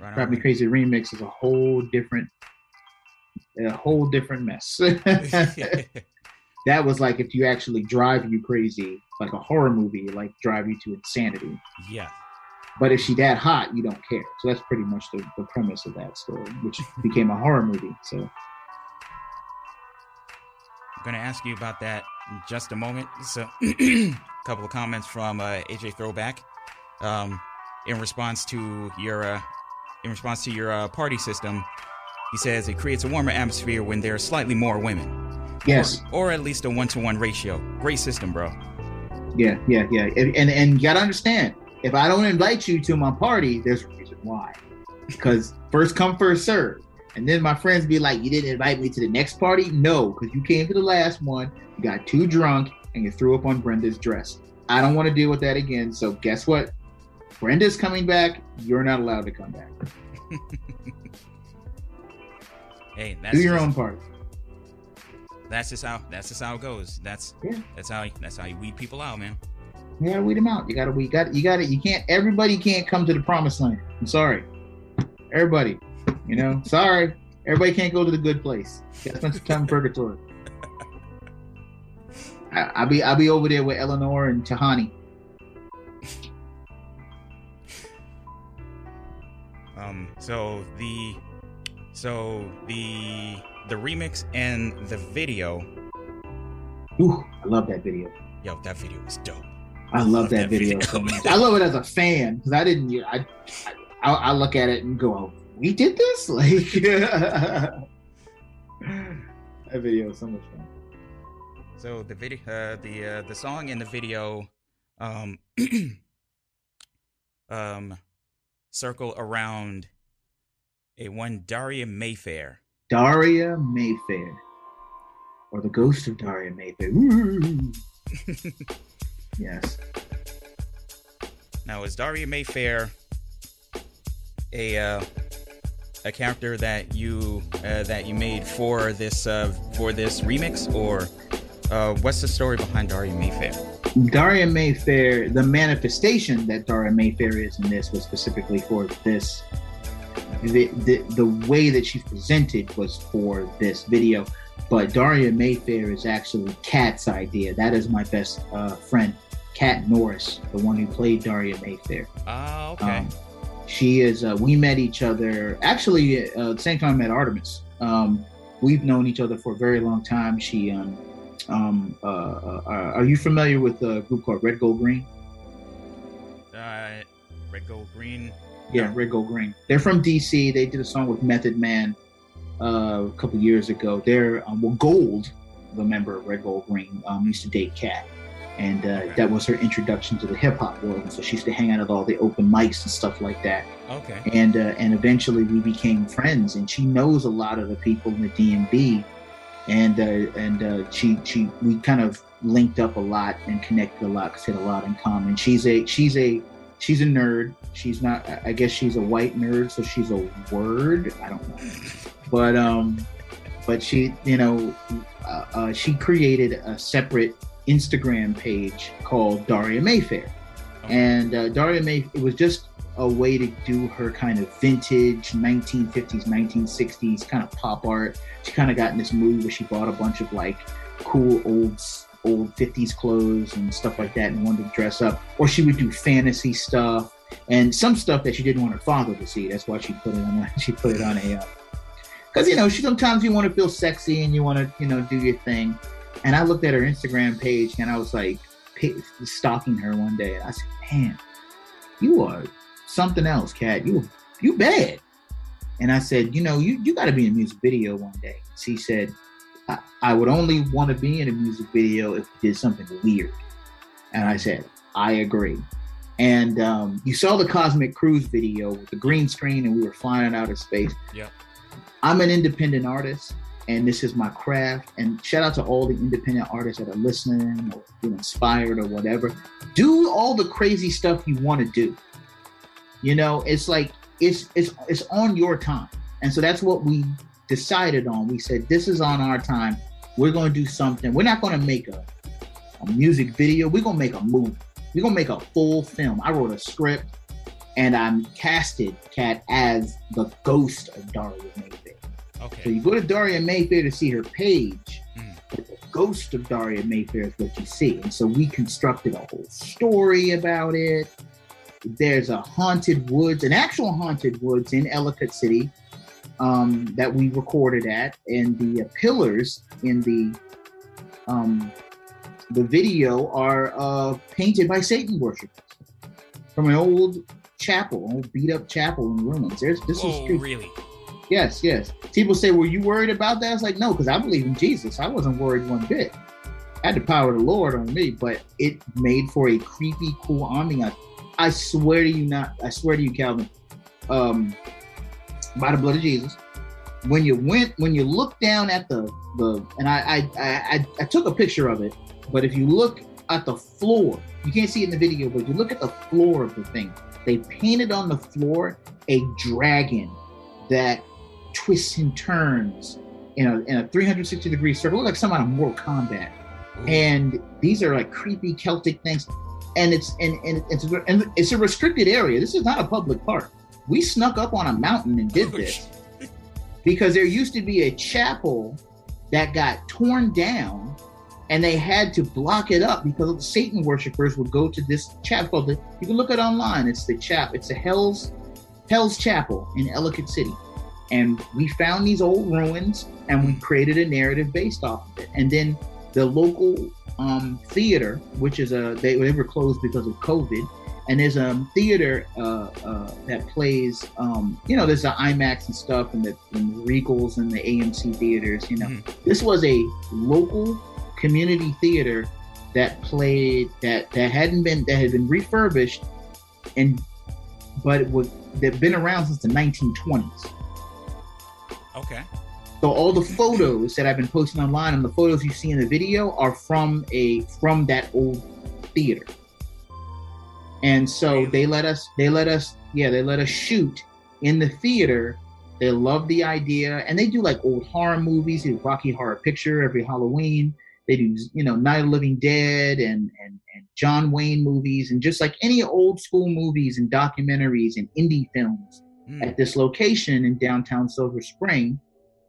Right on. Drive Me right Crazy remix is a whole different, a whole different mess. that was like if you actually drive you crazy, like a horror movie, like drive you to insanity. yeah. But if she that hot, you don't care. So that's pretty much the, the premise of that story, which became a horror movie. So I'm going to ask you about that in just a moment. So, a couple of comments from uh, AJ Throwback. Um, in response to your uh, in response to your uh, party system, he says it creates a warmer atmosphere when there are slightly more women. yes, Or, or at least a one to one ratio. Great system, bro. yeah, yeah, yeah. And, and and you gotta understand, if I don't invite you to my party, there's a reason why. Because first come, first serve. And then my friends be like, "You didn't invite me to the next party?" No, because you came to the last one. You got too drunk and you threw up on Brenda's dress. I don't want to deal with that again. So guess what? Brenda's coming back. You're not allowed to come back. hey, that's Do your just, own part. That's just how. That's just how it goes. That's Yeah. that's how. That's how you weed people out, man. You gotta weed them out. You gotta we got you gotta you can't everybody can't come to the promised land. I'm sorry. Everybody. You know, sorry. Everybody can't go to the good place. Gotta spend some time in purgatory. I, I'll be I'll be over there with Eleanor and Tahani. Um. So the, so the the remix and the video. Ooh, I love that video. Yo, that video was dope. I love that, video, video. I love it as a fan because I didn't. you know, I, I I look at it and go, oh, "We did this!" Like that video is so much fun. So the video, uh, the uh, the song and the video, um, um, circle around a one Daria Mayfair. Daria Mayfair, or the ghost of Daria Mayfair. Yes. Now, is Daria Mayfair a uh, a character that you uh, that you made for this uh, for this remix, or uh, what's the story behind Daria Mayfair? Daria Mayfair, the manifestation that Daria Mayfair is in this was specifically for this. The, the, the way that she's presented was for this video, but Daria Mayfair is actually Kat's idea. That is my best uh, friend, Kat Norris, the one who played Daria Mayfair. Ah, okay. Um, she is. Uh, we met each other actually uh, at the same time I met Artemis. Um, we've known each other for a very long time. She. Um, um, uh, uh, uh, are you familiar with a group called Red Gold Green? Uh, Red Gold Green. Yeah, Red Gold Green. They're from DC. They did a song with Method Man uh, a couple years ago. They're um, well, Gold, the member of Red Gold Green, um, used to date Kat, and uh, Okay. that was her introduction to the hip hop world. And so she used to hang out at all the open mics and stuff like that. Okay. and uh, and eventually we became friends and she knows a lot of the people in the DMV, and uh, and uh, she she we kind of linked up a lot and connected a lot because had a lot in common she's a she's a she's a nerd she's not I guess she's a white nerd so she's a word I don't know but um but she you know uh, uh, she created a separate Instagram page called Daria Mayfair. And uh, Daria May it was just a way to do her kind of vintage 1950s 1960s kind of pop art. She kind of got in this mood where she bought a bunch of like cool old old 50s clothes and stuff like that and wanted to dress up. Or she would do fantasy stuff and some stuff that she didn't want her father to see. That's why she put it on a, she put it on a because you know she sometimes you want to feel sexy and you want to you know do your thing and i looked at her instagram page and i was like stalking her one day and i said man you are something else, Kat. You you bad. And I said, you know, you, you got to be in a music video one day. She said, I, I would only want to be in a music video if you did something weird. And I said, I agree. And um, you saw the Cosmic Cruise video with the green screen, and we were flying out of space. Yep. I'm an independent artist, and this is my craft. And shout out to all the independent artists that are listening or feel inspired or whatever. Do all the crazy stuff you want to do. You know, it's like it's it's it's on your time. And so that's what we decided on. We said this is on our time. We're to do something. We're not to make a, a music video. We're to make a movie. We're to make a full film. I wrote a script and I'm casted Kat as the ghost of Daria Mayfair. So you go to Daria Mayfair to see her page, Mm. but the ghost of Daria Mayfair is what you see. And so we constructed a whole story about it. There's a haunted woods, an actual haunted woods in Ellicott City um, that we recorded at, and the uh, pillars in the um, the video are uh, painted by Satan worshippers from an old chapel, old beat up chapel in ruins. There's this Whoa, is true. really? Yes, yes. People say, "Were you worried about that?" I was like, "No, because I believe in Jesus. I wasn't worried one bit. I had the power of the Lord on me, but it made for a creepy, cool ambiance. I swear to you, not. I swear to you, Calvin. Um, by the blood of Jesus, when you went, when you look down at the the, and I I, I, I took a picture of it, but if you look at the floor. You can't see it in the video, but you look at the floor of the thing. They painted on the floor a dragon that twists and turns in a, in a 360 degree circle, like some out of Mortal Kombat. Mm. And these are like creepy Celtic things, and it's and, and it's and it's a restricted area. This is not a public park. We snuck up on a mountain and did this because there used to be a chapel that got torn down and they had to block it up because the Satan worshippers would go to this chapel. You can look it online. It's the chap. It's the Hell's Hell's Chapel in Ellicott City, and we found these old ruins and we created a narrative based off of it. And then the local um, theater, which is a they, they were closed because of COVID, and there's a theater uh, uh, that plays, um, you know, there's the IMAX and stuff, and the, and the Regals and the AMC theaters. You know, Mhm. this was a local community theater that played that that hadn't been that had been refurbished, and but it was that been around since the 1920s. Okay. So all the photos that I've been posting online and the photos you see in the video are from a from that old theater. And so they let us they let us yeah, they let us shoot in the theater. They love the idea and they do like old horror movies, they do Rocky Horror Picture every Halloween. They do, you know, Night of Living Dead and, and and John Wayne movies and just like any old school movies and documentaries and indie films Hmm. at this location in downtown Silver Spring,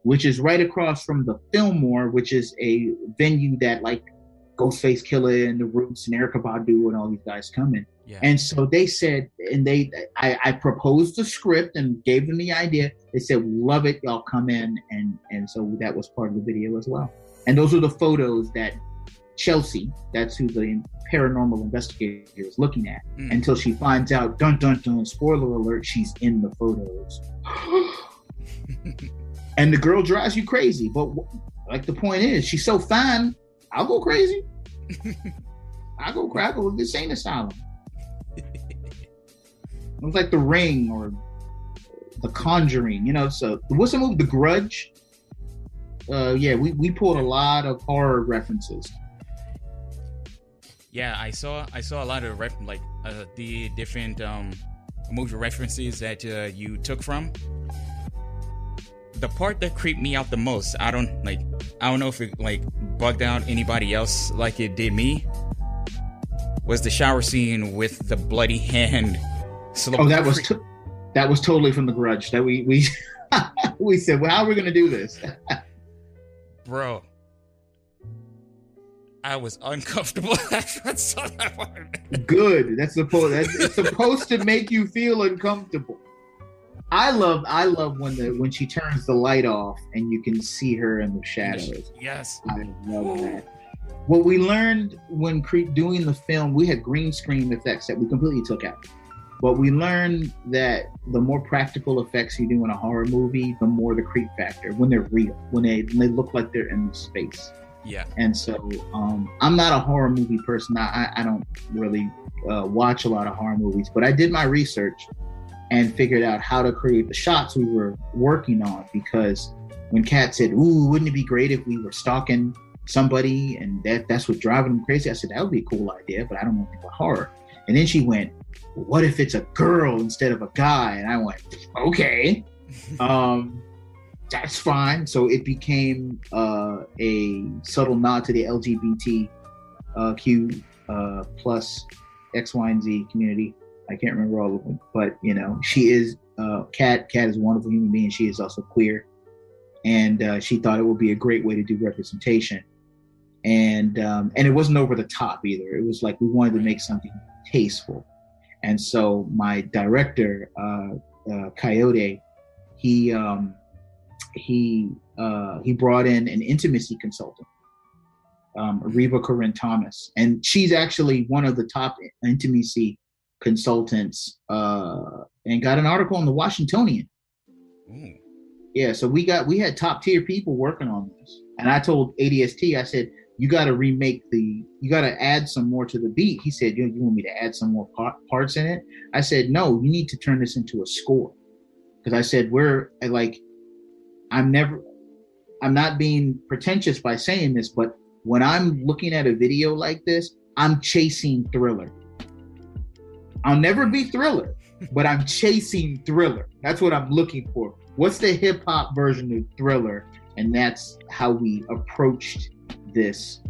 which is right across from the Fillmore, which is a venue that like Ghostface Killah and the Roots and Erykah Badu and all these guys come in. Yeah. And so they said, and they, I, I proposed the script and gave them the idea. They said, "Love it, y'all come in," and and so that was part of the video as well. And those are the photos that Chelsea, that's who the paranormal investigator is looking at, Mm. until she finds out, dun dun dun, spoiler alert, she's in the photos. and the girl drives you crazy. But like the point is, she's so fine, I'll go crazy. I go crack with this ain't asylum. It was like The Ring or The Conjuring, you know. So what's the movie? The Grudge. Uh, yeah, we, we pulled a lot of horror references. Yeah, I saw I saw a lot of ref- like uh, the different um, movie references that uh, you took from. The part that creeped me out the most, I don't like. I don't know if it like bugged out anybody else like it did me. Was the shower scene with the bloody hand? Slow Oh, that was to- that was totally from The Grudge. That we we we said, well, how are we gonna do this? bro. I was uncomfortable after I saw that part. Good. That's supposed. That's it's supposed to make you feel uncomfortable. I love. I love when the when she turns the light off and you can see her in the shadows. Yes. I love that. What we learned when cre- doing the film, we had green screen effects that we completely took out. But we learned that the more practical effects you do in a horror movie, the more the creep factor when they're real, when they when they look like they're in space. Yeah. And so um, I'm not a horror movie person. I, I- don't really uh, watch a lot of horror movies, but I did my research and figured out how to create the shots we were working on. Because when Kat said, "Ooh, wouldn't it be great if we were stalking somebody and that that's what driving them crazy?" I said that would be a cool idea, but I don't want to about horror. And then she went, "What if it's a girl instead of a guy?" And I went, "Okay." um, that's fine. So it became uh, a subtle nod to the LGBTQ uh, uh, plus X, Y, and Z community. I can't remember all of them, but you know, she is uh, Kat. Kat is a wonderful human being. She is also queer, and uh, she thought it would be a great way to do representation. And um, and it wasn't over the top either. It was like we wanted to make something tasteful. And so my director, uh, uh, Coyote, he um, he uh, he brought in an intimacy consultant, um, Reba Corinne Thomas, and she's actually one of the top intimacy consultants, uh, and got an article in the Washingtonian. Ooh. Yeah, so we got we had top tier people working on this, and I told ADST, I said, you got to remake the, you got to add some more to the beat. He said, you, you want me to add some more par- parts in it? I said, no, you need to turn this into a score, because I said we're like, I'm never, I'm not being pretentious by saying this, but when I'm looking at a video like this, I'm chasing Thriller. I'll never be Thriller, but I'm chasing Thriller. That's what I'm looking for. What's the hip hop version of Thriller? And that's how we approached this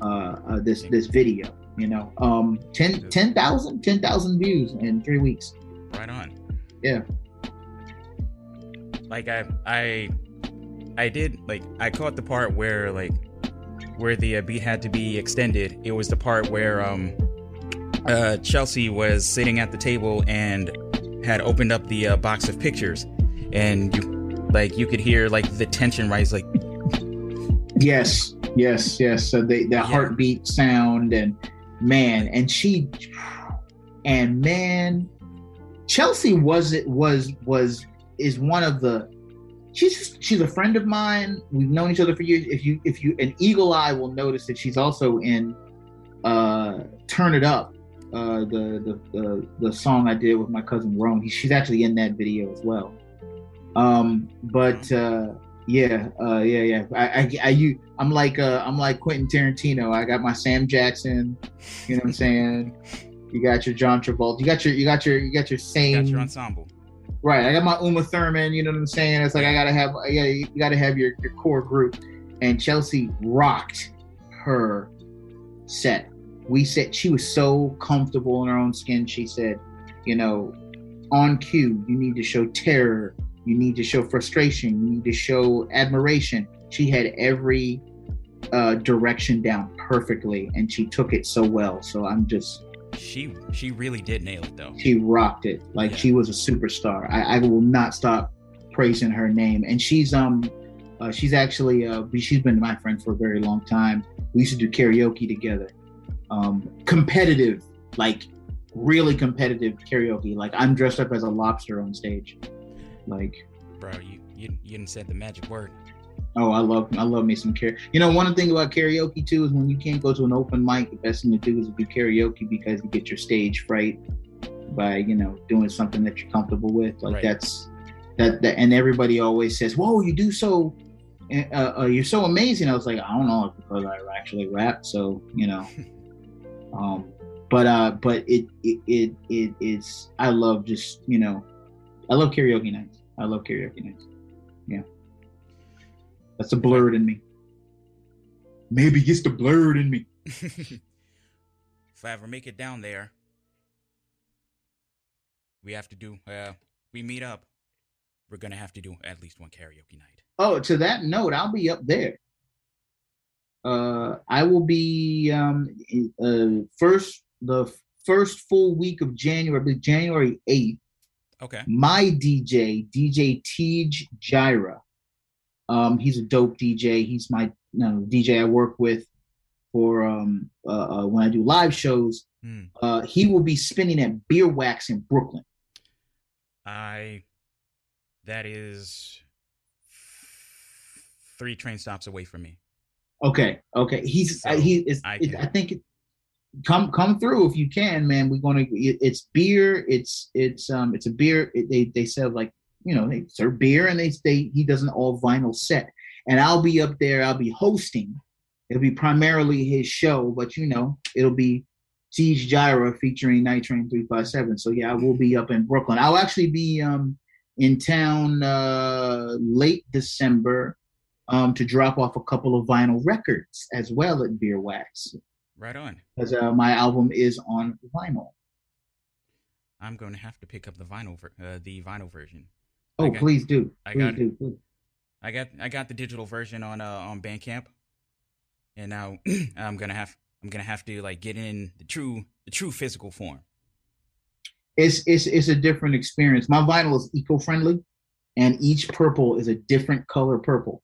uh, uh this this video. You know, um, 10 10,000 10,000 views in three weeks. Right on. Yeah. Like I I I did like I caught the part where like where the uh, beat had to be extended. It was the part where um uh Chelsea was sitting at the table and had opened up the uh, box of pictures and you like you could hear like the tension rise like Yes, yes, yes. So the the Yeah. heartbeat sound and man, and she and man, Chelsea was it was was is one of the she's she's a friend of mine. We've known each other for years. If you if you an eagle eye will notice that she's also in uh Turn It Up, uh the the the, the song I did with my cousin Rome. He, she's actually in that video as well. Um, but uh yeah, uh, yeah, yeah. I, I, I, you, I'm like, uh, I'm like Quentin Tarantino. I got my Sam Jackson. You know what I'm saying? You got your John Travolta. You got your, you got your, you got your same. got your ensemble. Right. I got my Uma Thurman. You know what I'm saying? It's like I gotta have, yeah, you gotta have your your core group. And Chelsea rocked her set. We said she was so comfortable in her own skin. She said, you know, on cue, you need to show terror. You need to show frustration. You need to show admiration. She had every uh, direction down perfectly, and she took it so well. So I'm just, She she really did nail it though. she rocked it. Like Yeah. she was a superstar. I, I will not stop praising her name. And she's um, uh, she's actually uh, she's been my friend for a very long time. We used to do karaoke together. Um, competitive, like really competitive karaoke. Like I'm dressed up as a lobster on stage. Like Bro, you you you didn't said the magic word. Oh, I love I love me some karaoke. You know, one thing about karaoke too is when you can't go to an open mic, the best thing to do is to do karaoke because you get your stage fright by you know doing something that you're comfortable with. Like Right. that's that, that, and everybody always says, "Whoa, you do so." Uh, uh, you're so amazing. I was like, I don't know, because I actually rap. So you know, um, but uh, but it it it it is. I love just you know, I love karaoke nights. I love karaoke nights. Yeah, that's a blerd in me. Maybe it's the blerd in me. if I ever make it down there, we have to do. Uh, we meet up. We're gonna have to do at least one karaoke night. Oh, to that note, I'll be up there. Uh, I will be um uh first the first full week of January, January eighth. Okay. My DJ, DJ Tej Gyra. Um, he's a dope DJ. He's my you know, DJ I work with for um uh, uh when I do live shows. Hmm. Uh, he will be spinning at Beer Wax in Brooklyn. I. That is three train stops away from me. Okay, okay. He's So, uh, he is. I it- I think it, come come through if you can, man. We're gonna. It, it's beer. It's it's um it's a beer. It, they they sell like you know they serve beer and they they he does an all vinyl set, and I'll be up there. I'll be hosting. It'll be primarily his show, but you know it'll be Siege Gyra featuring Night Train three five seven. So yeah, I will be up in Brooklyn. I'll actually be um in town uh late December um, to drop off a couple of vinyl records as well at Beer Wax, Right on. because uh, my album is on vinyl. I'm going to have to pick up the vinyl ver- uh, the vinyl version. Oh, got- please do. I Please got do. Please. I got I got the digital version on uh, on Bandcamp, and now I'm gonna have I'm gonna have to like get in the true the true physical form. It's it's it's a different experience. My vinyl is eco-friendly, and each purple is a different color purple.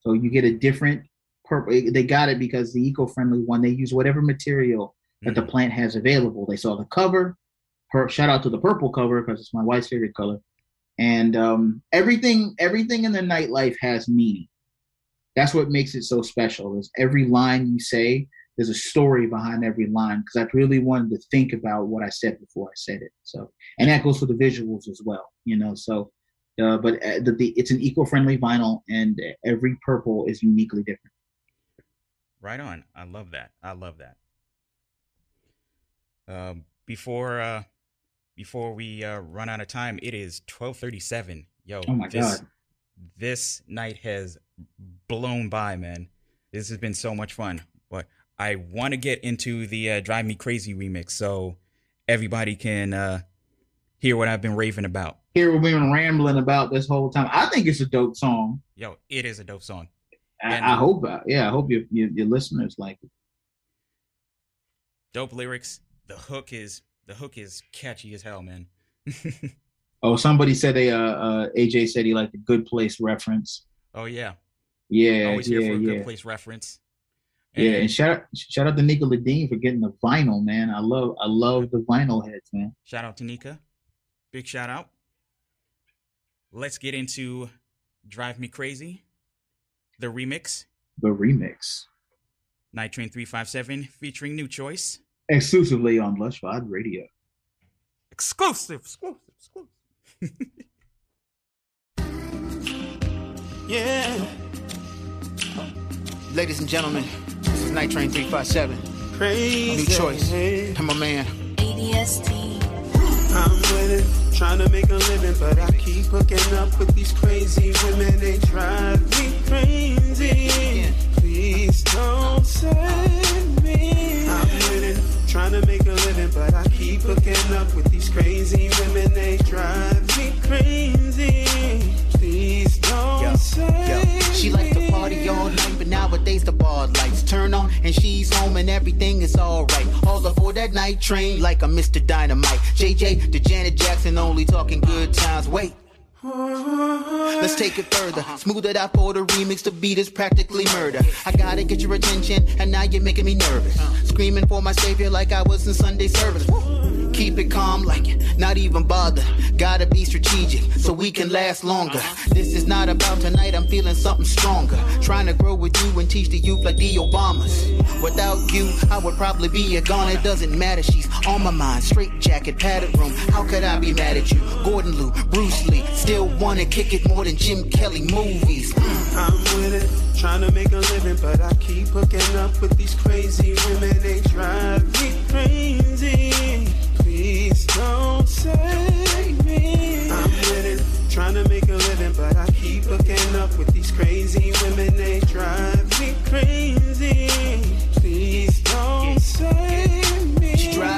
So you get a different purple. They got it because the eco-friendly one they use whatever material that the Mhm. plant has available. They saw the cover. Per, shout out to the purple cover because it's my wife's favorite color. And um, everything, everything in the nightlife has meaning. That's what makes it so special. Is every line you say, there's a story behind every line. Because I really wanted to think about what I said before I said it. So, and that goes for the visuals as well. You know, so. Uh, but uh, the, the, it's an eco-friendly vinyl, and every purple is uniquely different. Right on. I love that. I love that. Um, before uh, before we uh, run out of time, it is twelve thirty seven. Yo, Oh my this, God. this night has blown by, man. This has been so much fun. But I want to get into the uh, "Drive Me Crazy" remix, so everybody can uh, hear what I've been raving about. Hear what we've been rambling about this whole time. I think it's a dope song. Yo, it is a dope song. I, And- I hope, uh, yeah, I hope your, your your listeners like it. Dope lyrics. The hook is the hook is catchy as hell, man. Oh, somebody said they uh, uh AJ said he liked the Good Place reference. oh yeah, Yeah, always here for a yeah. good place reference. Yeah, and shout out shout out to Nika Dean for getting the vinyl, man. I love I love the vinyl heads, man. Shout out to Nika. Big shout out. Let's get into Drive Me Crazy, the remix, The remix. Night Train 357 featuring NuChoyce. Exclusively on Lush Vibe Radio. Exclusive, exclusive, exclusive. Yeah. Ladies and gentlemen, this is Night Train 357. Crazy. NuChoyce. I'm a man. ADST. I'm with it, trying to make a living, but I keep hooking up with these crazy women. They drive me crazy. Please don't save me. I'm with it, trying to make a living, but I keep hooking up with these crazy women. They drive me crazy. Please don't Yo, save Yo, she likes to party all night, but nowadays the bar lights turn on and she's home and everything is alright. All aboard that night train like a Mr. Dynamite. JJ to Janet Jackson, only talking good times. Wait. Let's take it further. Smooth it out for the remix. The beat is practically murder. I gotta get your attention, and now you're making me nervous. Screaming for my savior like I was in Sunday service. Keep it calm, like not even bother. Gotta be strategic so we can last longer. This is not about tonight, I'm feeling something stronger. Trying to grow with you and teach the youth like the Obamas. Without you, I would probably be a gone. It doesn't matter, she's on my mind. Straight jacket, padded room. How could I be mad at you? Gordon Liu, Bruce Lee. Still wanna kick it more than Jim Kelly movies. I'm with it, trying to make a living, but I keep hooking up with these crazy women. They drive me crazy. Please don't save me. I'm with it, trying to make a living, but I keep hooking up with these crazy women. They drive me crazy. Please don't save me.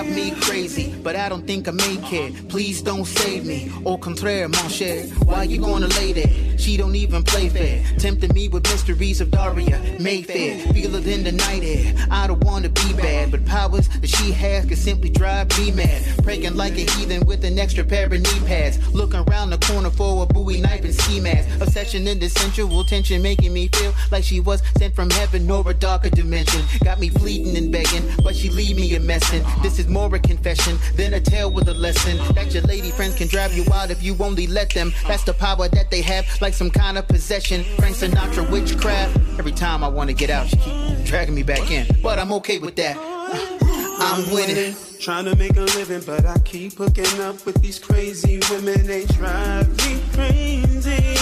Drive me crazy, but I don't think I make it. Please don't save me. Au contraire, mon cher. Why you gonna lay there? She don't even play fair. Tempting me with mysteries of Daria Mayfair. Feel it in the night air. I don't wanna be bad, but powers that she has can simply drive me mad. Praying like a heathen with an extra pair of knee pads. Looking around the corner for a Bowie knife and ski mask. Obsession in the sensual tension, making me feel like she was sent from heaven or a darker dimension. Got me pleading and begging, but she leave me a messin'. This is more a confession than a tale with a lesson. That your lady friends can drive you out if you only let them. That's the power that they have, like some kind of possession. Frank Sinatra witchcraft. Every time I wanna get out, she keep dragging me back in. But I'm okay with that. Uh, I'm winning. Trying to make a living, but I keep hooking up with these crazy women. They drive me crazy.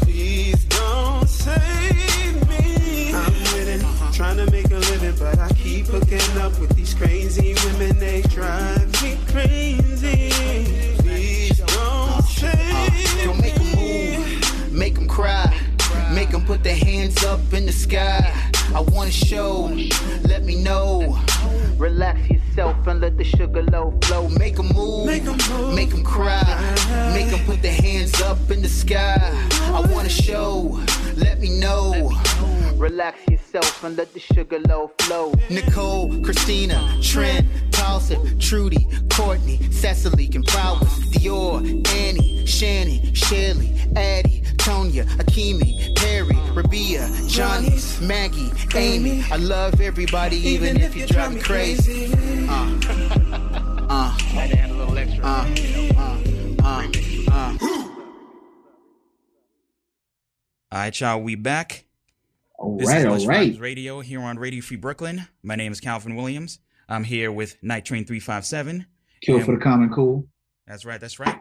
Please don't save me. I'm winning, trying to make a living, but I keep hooking up with these crazy women. They drive me crazy. Make them cry, make them put their hands up in the sky. I wanna show, let me know. Relax yourself and let the sugar low flow. Make them move, Make 'em move. make them cry, uh-huh. make them put their hands up in the sky. I wanna show, let me know. Relax yourself and let the sugar low flow. Nicole, Christina, Trent, Carlson, Trudy, Courtney, Cecily, and Prowess, Dior, Annie, Shannon, Shirley, Addie, Tonya, Akimi, Perry, Rabia, Johnny, Maggie, Amy. I love everybody, even, if you drive me crazy. Uh, uh, uh, uh, uh, uh. All right, y'all, we back. All This right, is all Lush right. Vibes Radio here on Radio Free Brooklyn. My name is Calvin Williams. I'm here with Night Train 357. Kill And- for the common cool. That's right, that's right.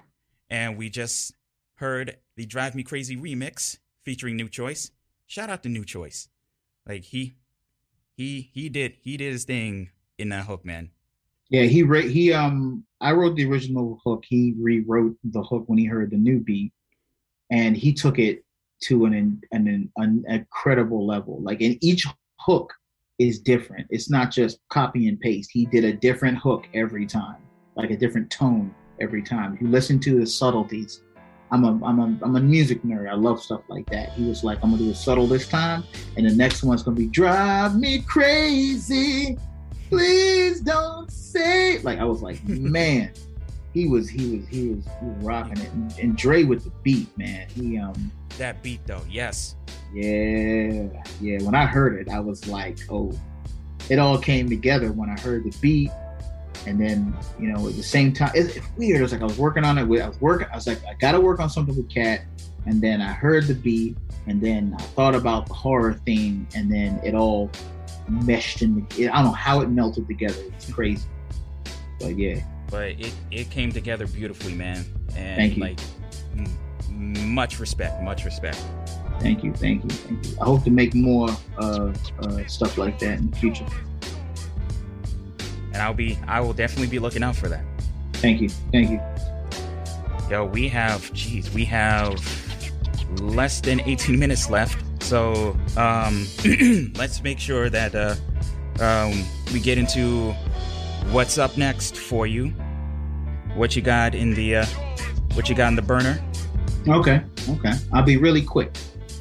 And we just heard the Drive Me Crazy remix featuring NuChoyce. Shout out to NuChoyce. Like he he he did he did his thing in that hook, man. Yeah, he re- he um I wrote the original hook. He rewrote the hook when he heard the new beat, and he took it to an an, an, an incredible level. Like in each hook is different. It's not just copy and paste. He did a different hook every time, like a different tone every time. If you listen to the subtleties, I'm a I'm a I'm a music nerd. I love stuff like that. He was like, I'm gonna do it subtle this time, and the next one's gonna be drive me crazy. Please don't say like I was like, man, he was he was he was he was rocking it. And, and Dre with the beat, man. He um That beat though, yes. yeah, yeah. When I heard it, I was like, oh, it all came together when I heard the beat. And then, you know, at the same time, it's, it's weird. It was like I was working on it. With, I was working. I was like, I got to work on something with Kat. And then I heard the beat, and then I thought about the horror theme, and then it all meshed in. The, I don't know how it melted together. It's crazy. But yeah, But it, it came together beautifully, man. And Thank you. like m- much respect, much respect. thank you, thank you, thank you. I hope to make more uh, uh, stuff like that in the future. And I'll be I will definitely be looking out for that. Thank you, thank you. Yo, we have, geez, we have less than 18 minutes left. So um, let's make sure that uh, um, we get into what's up next for you. What you got in the uh, what you got in the burner? Okay, okay. I'll be really quick.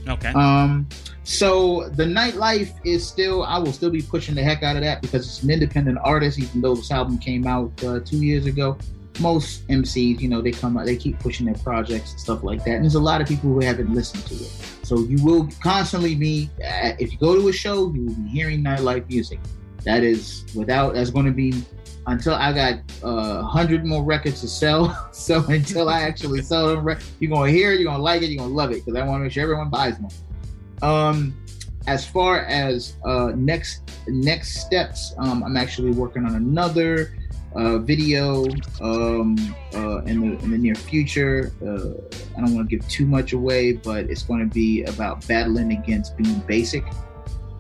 Okay. Um, so the nightlife is still, I will still be pushing the heck out of that because it's an independent artist, even though this album came out uh, two years ago. Most MCs, you know, they come out, they keep pushing their projects and stuff like that. And there's a lot of people who haven't listened to it. So you will constantly be, uh, if you go to a show, you will be hearing nightlife music. That is without, that's going to be until I got uh, 100 more records to sell. so until I actually sell them, you're going to hear it, you're going to like it, you're going to love it because I want to make sure everyone buys one. Um, as far as uh, next next steps, um, I'm actually working on another uh, video um, uh, in the in the near future. Uh, I don't want to give too much away, but it's going to be about battling against being basic.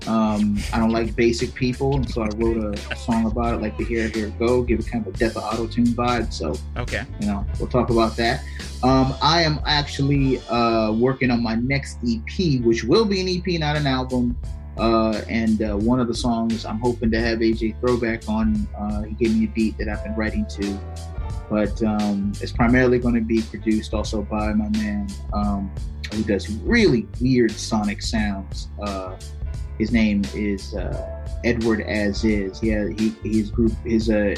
Um, I don't like basic people, and so I wrote a, a song about it, like the Here Here Go, give it kind of a Death of Auto Tune vibe. So Okay. you know we'll talk about that um, i am actually uh, working on my next ep which will be an ep not an album uh, and uh, one of the songs i'm hoping to have aj throwback on uh, he gave me a beat that i've been writing to. But um, it's primarily going to be produced also by my man um, who does really weird sonic sounds. Uh, his name is uh, edward as is. Yeah he, his group his uh,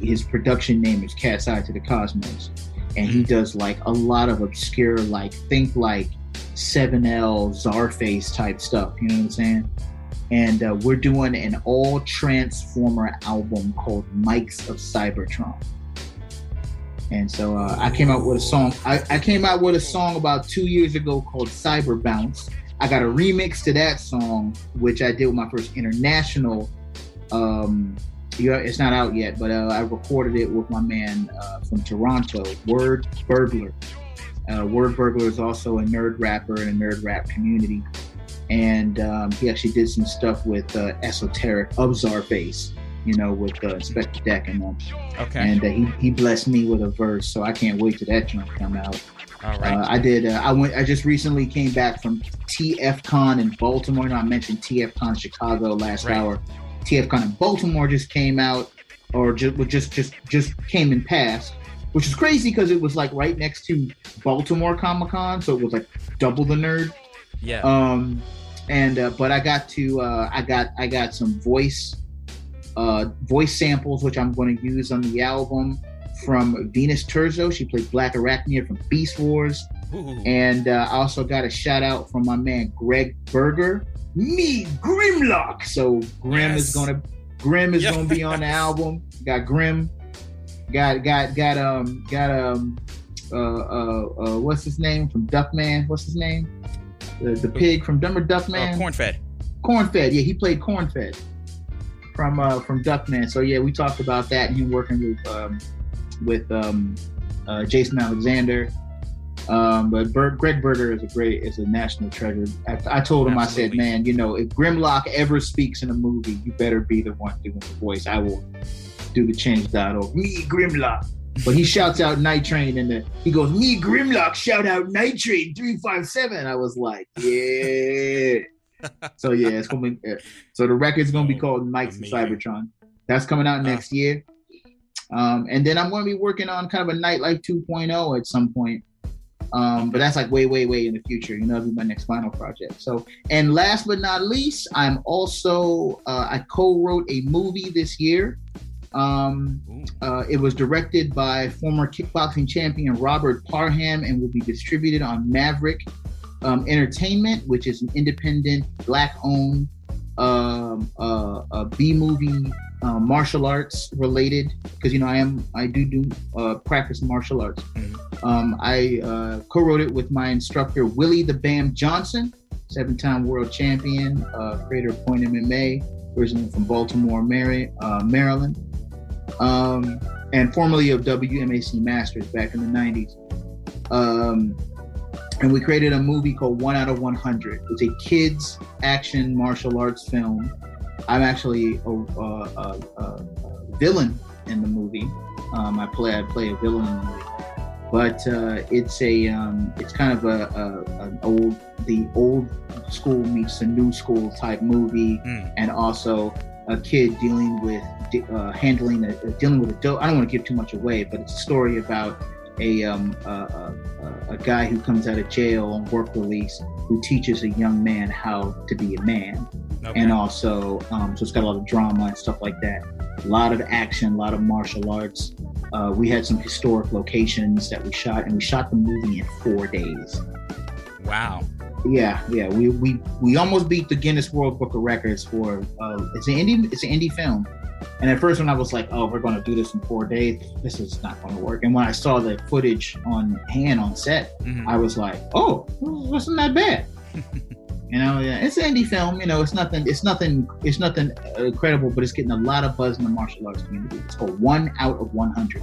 his production name is Cat's Eye to the Cosmos, and he does like a lot of obscure, like think like 7L Czarface type stuff. You know what I'm saying? And uh, we're doing an all Transformer album called Mics of Cybertron. And so uh, I came out with a song. I, I came out with a song about two years ago called Cyber Bounce. I got a remix to that song, which I did with my first international um, it's not out yet, but uh, I recorded it with my man uh, from Toronto, Word Burglar. Uh, Word Burglar is also a nerd rapper in a nerd rap community, and um, he actually did some stuff with uh, Esoteric of Czarface, you know, with uh, Inspectah Deck and them. Okay. And uh, he he blessed me with a verse, so I can't wait till that joint come out. All right. Uh, I did. Uh, I went. I just recently came back from TFCon in Baltimore. Know, I mentioned TFCon Chicago last Right. hour. TFCon in Baltimore just came out, or just just just just came and passed, which is crazy because it was like right next to Baltimore Comic Con, so it was like double the nerd. yeah. Um, and uh, but I got to uh, I got I got some voice uh, voice samples which I'm going to use on the album from Venus Terzo. She played Blackarachnia from Beast Wars, Ooh. and uh, I also got a shout out from my man Gregg Berger. Me Grimlock. So Grim Yes. is gonna Grim is Yeah. gonna be on the album. Got Grim. Got got got um got um uh uh, uh what's his name from Duckman? What's his name? The, the pig from Dumber Uh, Duckman. corn fed. Cornfed, yeah, he played Cornfed from uh, from Duckman. So yeah, we talked about that. Him working with um, with um, uh, Jason Alexander. Um, but Ber- Gregg Berger is a great, is a national treasure. I, I told him, I said, man, you know, if Grimlock ever speaks in a movie, you better be the one doing the voice. I will do the change.org. Me Grimlock. But he shouts out Night Train and the, he goes, Me Grimlock, shout out Night Train 357. I was like, Yeah. so yeah, it's gonna be so the record's gonna be called Knights of Amazing. Cybertron. That's coming out next year. Um, and then I'm gonna be working on kind of a Nightlife 2.0 at some point. Um, but that's like way, way, way in the future. You know, that'll be my next final project. So, and last but not least, I'm also uh, I co-wrote a movie this year. Um, uh, it was directed by former kickboxing champion Robert Parham and will be distributed on Maverick um, Entertainment, which is an independent, black-owned um, uh, uh, B movie uh, martial arts related. Because you know, I am I do do uh, practice martial arts. Um, I uh, co-wrote it with my instructor Willie the Bam Johnson, seven-time world champion, uh, creator of Point MMA, originally from Baltimore, Mary, uh, Maryland, um, and formerly of WMAC Masters back in the '90s. Um, and we created a movie called One Out of 100. It's a kids action martial arts film. I'm actually a, a, a, a, villain in the movie. Um, I play I play a villain in the movie, but uh, it's a um, it's kind of a, a an old the old school meets the new school type movie, Mm. and also a kid dealing with uh, handling a, dealing with a dope. I don't want to give too much away, but it's a story about a um, a, a, a guy who comes out of jail on work release who teaches a young man how to be a man Okay. and also um, so it's got a lot of drama and stuff like that a lot of action a lot of martial arts uh, we had some historic locations that we shot and we shot the movie in four days wow. Yeah yeah we we, we almost beat the guinness world book of records for uh, it's an indie it's an indie film and at first when i was like oh we're going to do this in four days this is not going to work and when i saw the footage on hand on set Mhm. I was like, oh, wasn't that bad? you know, yeah, it's an indie film. You know, it's nothing. It's nothing. It's nothing incredible, but it's getting a lot of buzz in the martial arts community. It's called One Out of One Hundred.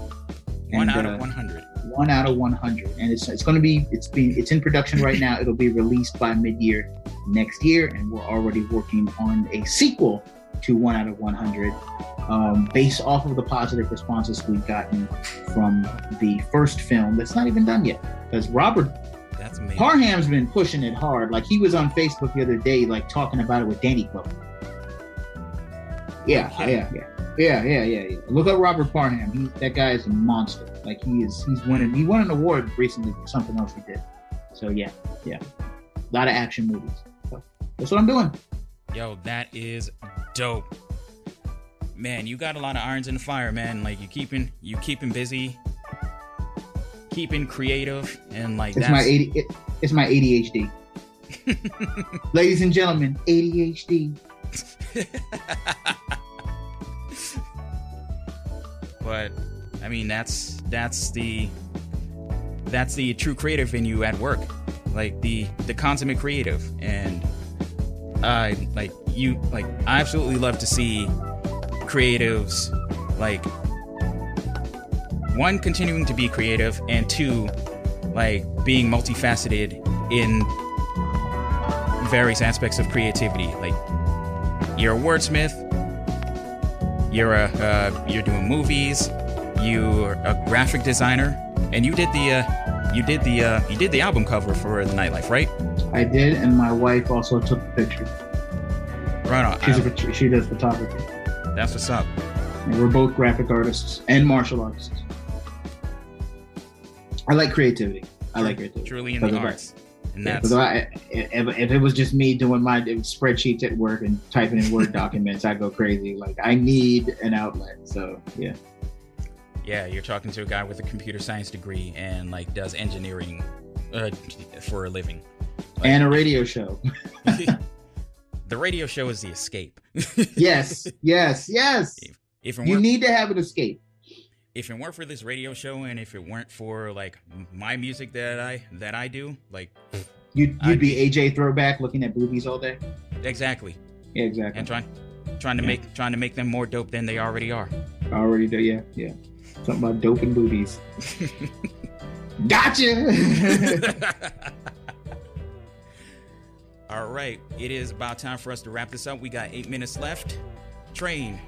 One out uh, of 100. One out of one hundred, and it's it's going to be it's being it's in production right now. It'll be released by mid year next year, and we're already working on a sequel to One Out of One Hundred, um, based off of the positive responses we've gotten from the first film. That's not even done yet, because Robert That's amazing. Parham's been pushing it hard. Like he was on Facebook the other day, like talking about it with Danny Glover. Yeah, yeah, yeah, yeah, yeah, yeah, yeah. Look up Robert Parham. He, that guy is a monster. Like he is. He's winning. He won an award recently for something else he did. So yeah, yeah. A lot of action movies. So that's what I'm doing. Yo, that is dope. Man, you got a lot of irons in the fire, man. Like you keeping you keeping busy, keeping creative, and like It's that's my AD, it, it's my ADHD. Ladies and gentlemen, ADHD. but I mean that's that's the that's the true creative in you at work. Like the the consummate creative and uh like you like I absolutely love to see creatives like one continuing to be creative and two like being multifaceted in various aspects of creativity like you're a wordsmith you're a uh, you're doing movies you're a graphic designer and you did the uh, you did the uh, you did the album cover for the nightlife right I did, and my wife also took the picture. right on She's I- a, she does photography. that's what's up And we're both graphic artists and martial artists. I like creativity. I like creativity. truly in the arts and Yeah, that's I, if, if it was just me doing my spreadsheets at work and typing in Word documents, I'd go crazy. Like I need an outlet. So yeah, yeah you're talking to a guy with a computer science degree and like does engineering uh, for a living Like, and a radio show. the radio show is the escape yes, yes, yes. if it You need to have an escape. if it weren't for this radio show and if it weren't for like my music that I that I do, like You'd, I'd you'd be AJ throwback looking at boobies all day. exactly, Yeah, exactly. and trying trying to Yeah. make trying to make them more dope than they already are. Already do. Yeah, yeah. Something about dope and boobies. Gotcha. All right, it is about time for us to wrap this up. We got eight minutes left. Train,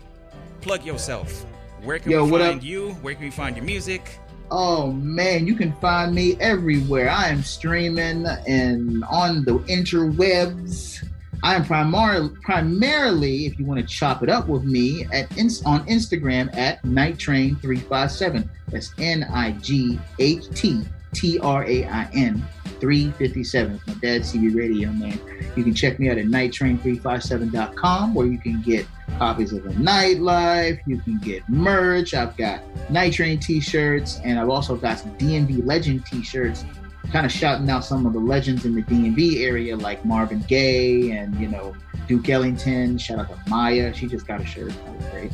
plug yourself. where can Yo, we find up? you? Where can we find your music? Oh man, you can find me everywhere. I am streaming and on the interwebs. I am primarily, primarily, if you want to chop it up with me, at on Instagram at Night Train three five seven. That's N I G H T T R A I N three fifty seven. It's my dad's CB radio man. You can check me out at nighttrain357.com where you can get copies of the nightlife. You can get merch. I've got Night Train t-shirts, and I've also got some DMV Legend t-shirts, kind of shouting out some of the legends in the DMV area, like Marvin Gaye and you know Duke Ellington. Shout out to Maya, she just got a shirt. That was great.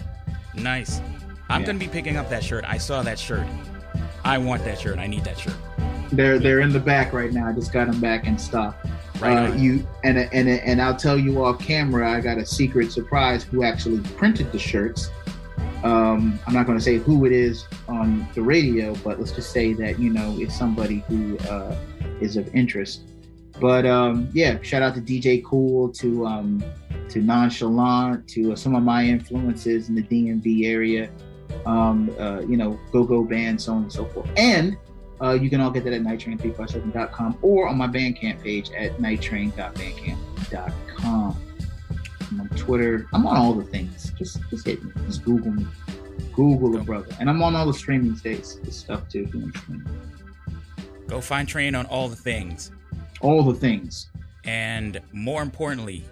Nice. I'm Yeah. gonna be picking up that shirt. I saw that shirt. I want that shirt. I need that shirt. They're they're in the back right now. I just got them back in stock. Right uh, you and and and I'll tell you off camera. I got a secret surprise. Who actually printed the shirts? Um, I'm not going to say who it is on the radio, but let's just say that you know it's somebody who uh, is of interest. But um, yeah, shout out to DJ Kool, to um, to Nonchalant, to uh, some of my influences in the DMV area. Um, uh, you know, Go Go Band, so on and so forth. And uh, you can all get that at nighttrain357.com or on my Bandcamp page at nighttrain.bandcamp.com. I'm on Twitter. I'm on all the things. Just just hit me. Just Google me. Google it, brother. And I'm on all the streaming states stuff too. If you want to stream. Go find Train on all the things. All the things. And more importantly,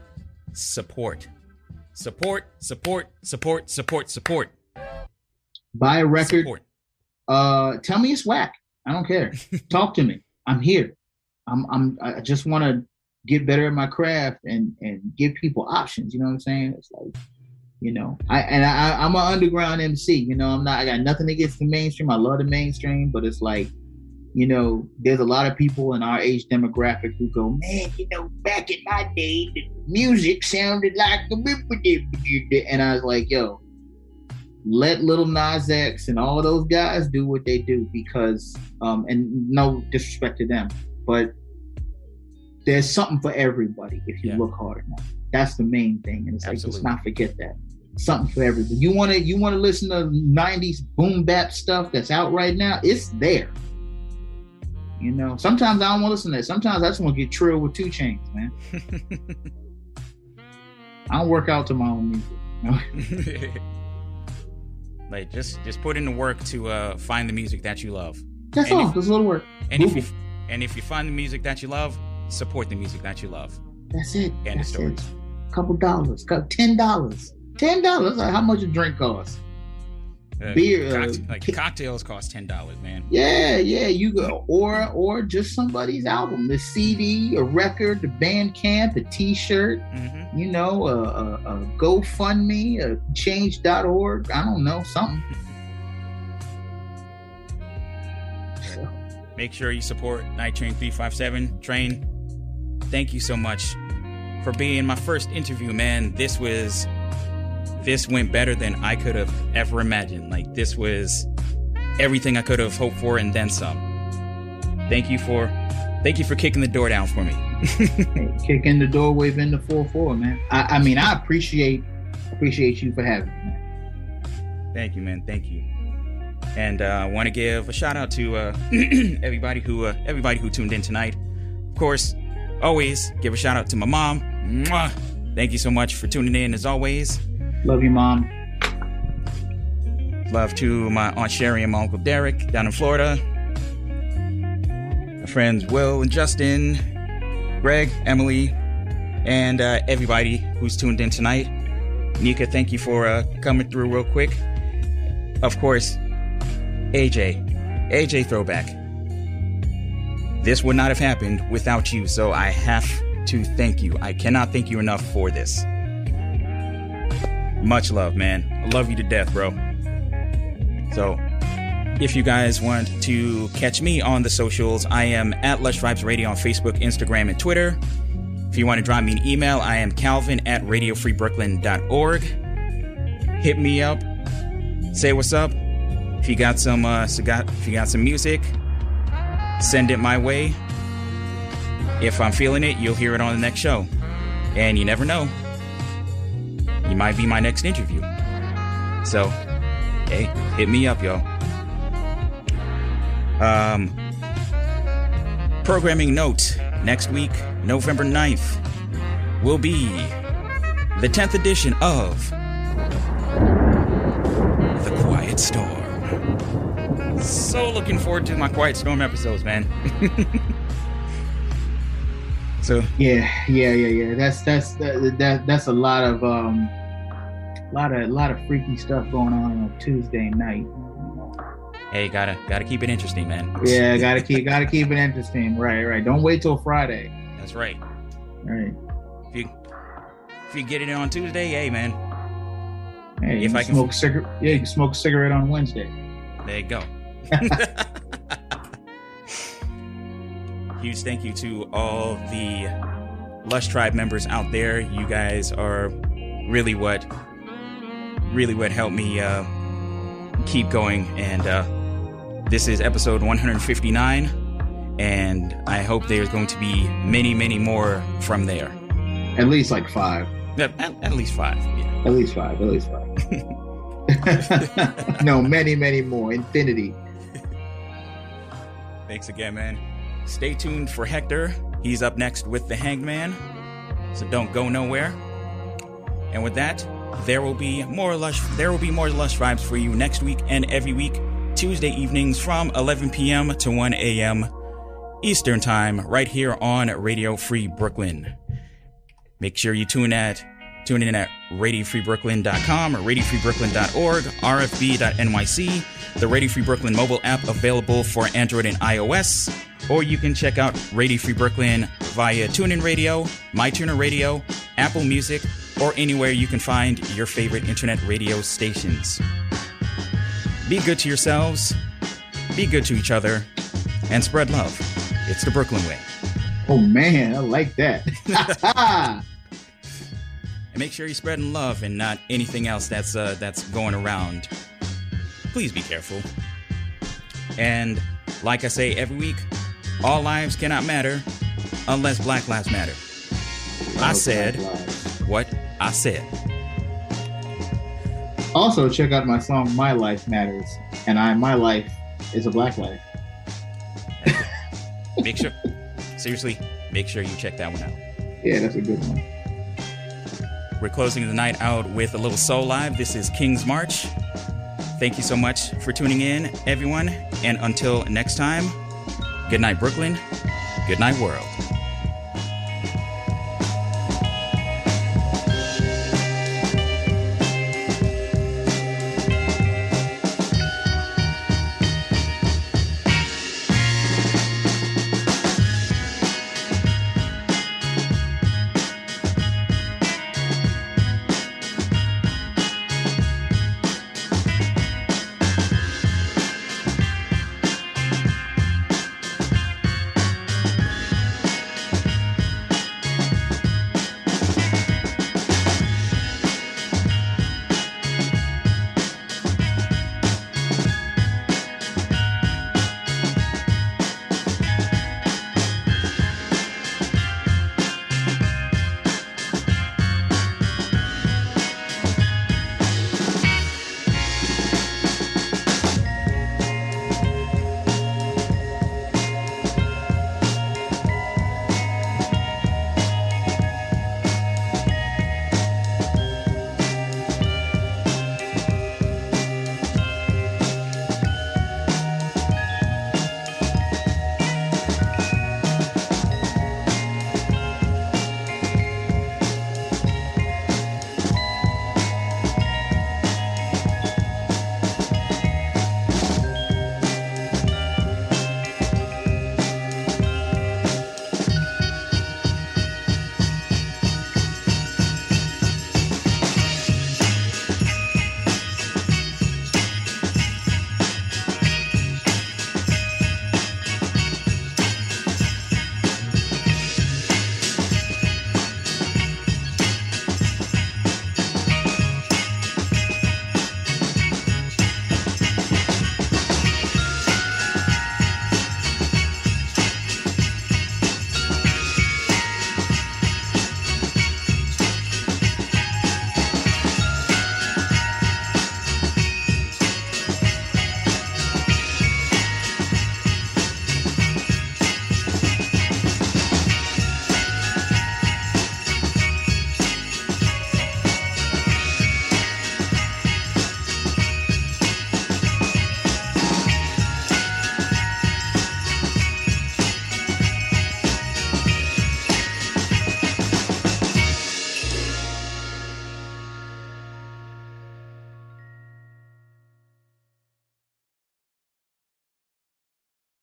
support. Support, support, support, support, support. Buy a record. Support. Uh, tell me it's whack. I don't care. Talk to me. I'm here. I'm. I'm. I just want to get better at my craft and and give people options. You know what I'm saying? It's like, you know, I and I I'm an underground MC. You know, I'm not. I got nothing against the mainstream. I love the mainstream, but it's like, you know, there's a lot of people in our age demographic who go, man, you know, back in my day, the music sounded like and I was like, yo, let Lil Nas X and all those guys do what they do because, um, and no disrespect to them, but there's something for everybody if you Yeah. look hard enough. That's the main thing, and it's like let's not forget that something for everybody. You want to you want to listen to '90s boom bap stuff that's out right now? It's there. You know, sometimes I don't want to listen to that. Sometimes I just want to get trill with 2 Chainz, man. I don't work out to my own music. like just just put in the work to uh, find the music that you love. That's And all. if- Just a little work. And if you and if you find the music that you love, support the music that you love. That's it. And That's story. it. Couple dollars. Ten dollars. Ten dollars. Like how much a drink costs? Uh, Beer, uh, like cocktails cost ten dollars, man. Yeah, yeah. You go or or just somebody's album, the CD, a record, the Bandcamp, a T-shirt. hmm You know, a, a, a GoFundMe, a Change.org. I don't know something. Make sure you support Night Train 357. Train, thank you so much for being my first interview, man. This was this went better than I could have ever imagined. Like this was everything I could have hoped for and then some. Thank you for thank you for kicking the door down for me. kicking the door, wave in the four four, man. I, I mean, I appreciate appreciate you for having me. Man. Thank you, man. Thank you. And uh, I want to give a shout out to uh, everybody who uh, everybody who tuned in tonight. Of course, always give a shout out to my mom. Mwah! Thank you so much for tuning in as always. Love you, mom. Love to my aunt Sherry and my uncle Derek down in Florida. My friends Will and Justin, Greg, Emily, and uh, everybody who's tuned in tonight. Nika, thank you for uh, coming through real quick. Of course, AJ, AJ Throwback. This would not have happened without you, so I have to thank you. I cannot thank you enough for this. Much love, man. I love you to death, bro. So, if you guys want to catch me on the socials, I am at Lush Vibes Radio on Facebook, Instagram, and Twitter. If you want to drop me an email, I am Calvin at radiofreebrooklyn.org. Hit me up. Say what's up. If you got some, uh, if you got some music, send it my way. If I'm feeling it, you'll hear it on the next show. And you never know. You might be my next interview. So, Hey, hit me up, yo. Um, programming note next week, November 9th, will be the 10th edition of The Quiet Storm. So looking forward to my Quiet Storm episodes, man. so, Yeah, yeah, yeah, yeah. That's that's that, that that's a lot of um, a lot of a lot of freaky stuff going on on a Tuesday night. hey, gotta gotta keep it interesting, man. Yeah, gotta keep gotta keep it interesting. Right, right. Don't wait till Friday. That's right. Right. If you if you get it on Tuesday, hey, man, Hey, If you I can smoke a cigarette. Yeah, you can smoke a cigarette on Wednesday. There you go. Huge thank you to all the Lush Tribe members out there. You guys are really what, really what helped me uh, keep going. And uh, this is episode 159, and I hope there's going to be many, many more from there. At least like five. At, at- at least five. Yeah. At least five. At least five. no, many, many more. Infinity. Thanks again, man. Stay tuned for Hector. He's up next with the Hanged Man, so don't go nowhere. And with that, there will be more lush. There will be more lush vibes for you next week and every week, Tuesday evenings from 11 p.m. to 1 a.m. Eastern Time, right here on Radio Free Brooklyn. Make sure you tune at tune in at radiofreebrooklyn.com or radiofreebrooklyn.org, rfb.nyc, the Radio Free Brooklyn mobile app available for Android and iOS, or you can check out Radio Free Brooklyn via TuneIn Radio, MyTuner Radio, Apple Music, or anywhere you can find your favorite internet radio stations. Be good to yourselves, be good to each other, and spread love. It's the Brooklyn way. Oh man, I like that. and make sure you're spreading love and not anything else that's uh, that's going around. Please be careful. And like I say every week, all lives cannot matter unless Black Lives Matter. I said what I said. Also, check out my song "My Life Matters," and I, my life is a black life. Make sure, seriously, make sure you check that one out. Yeah, that's a good one. We're closing the night out with a little Soulive. This is King's March. Thank you so much for tuning in, everyone. And until next time, good night, Brooklyn. Good night, world.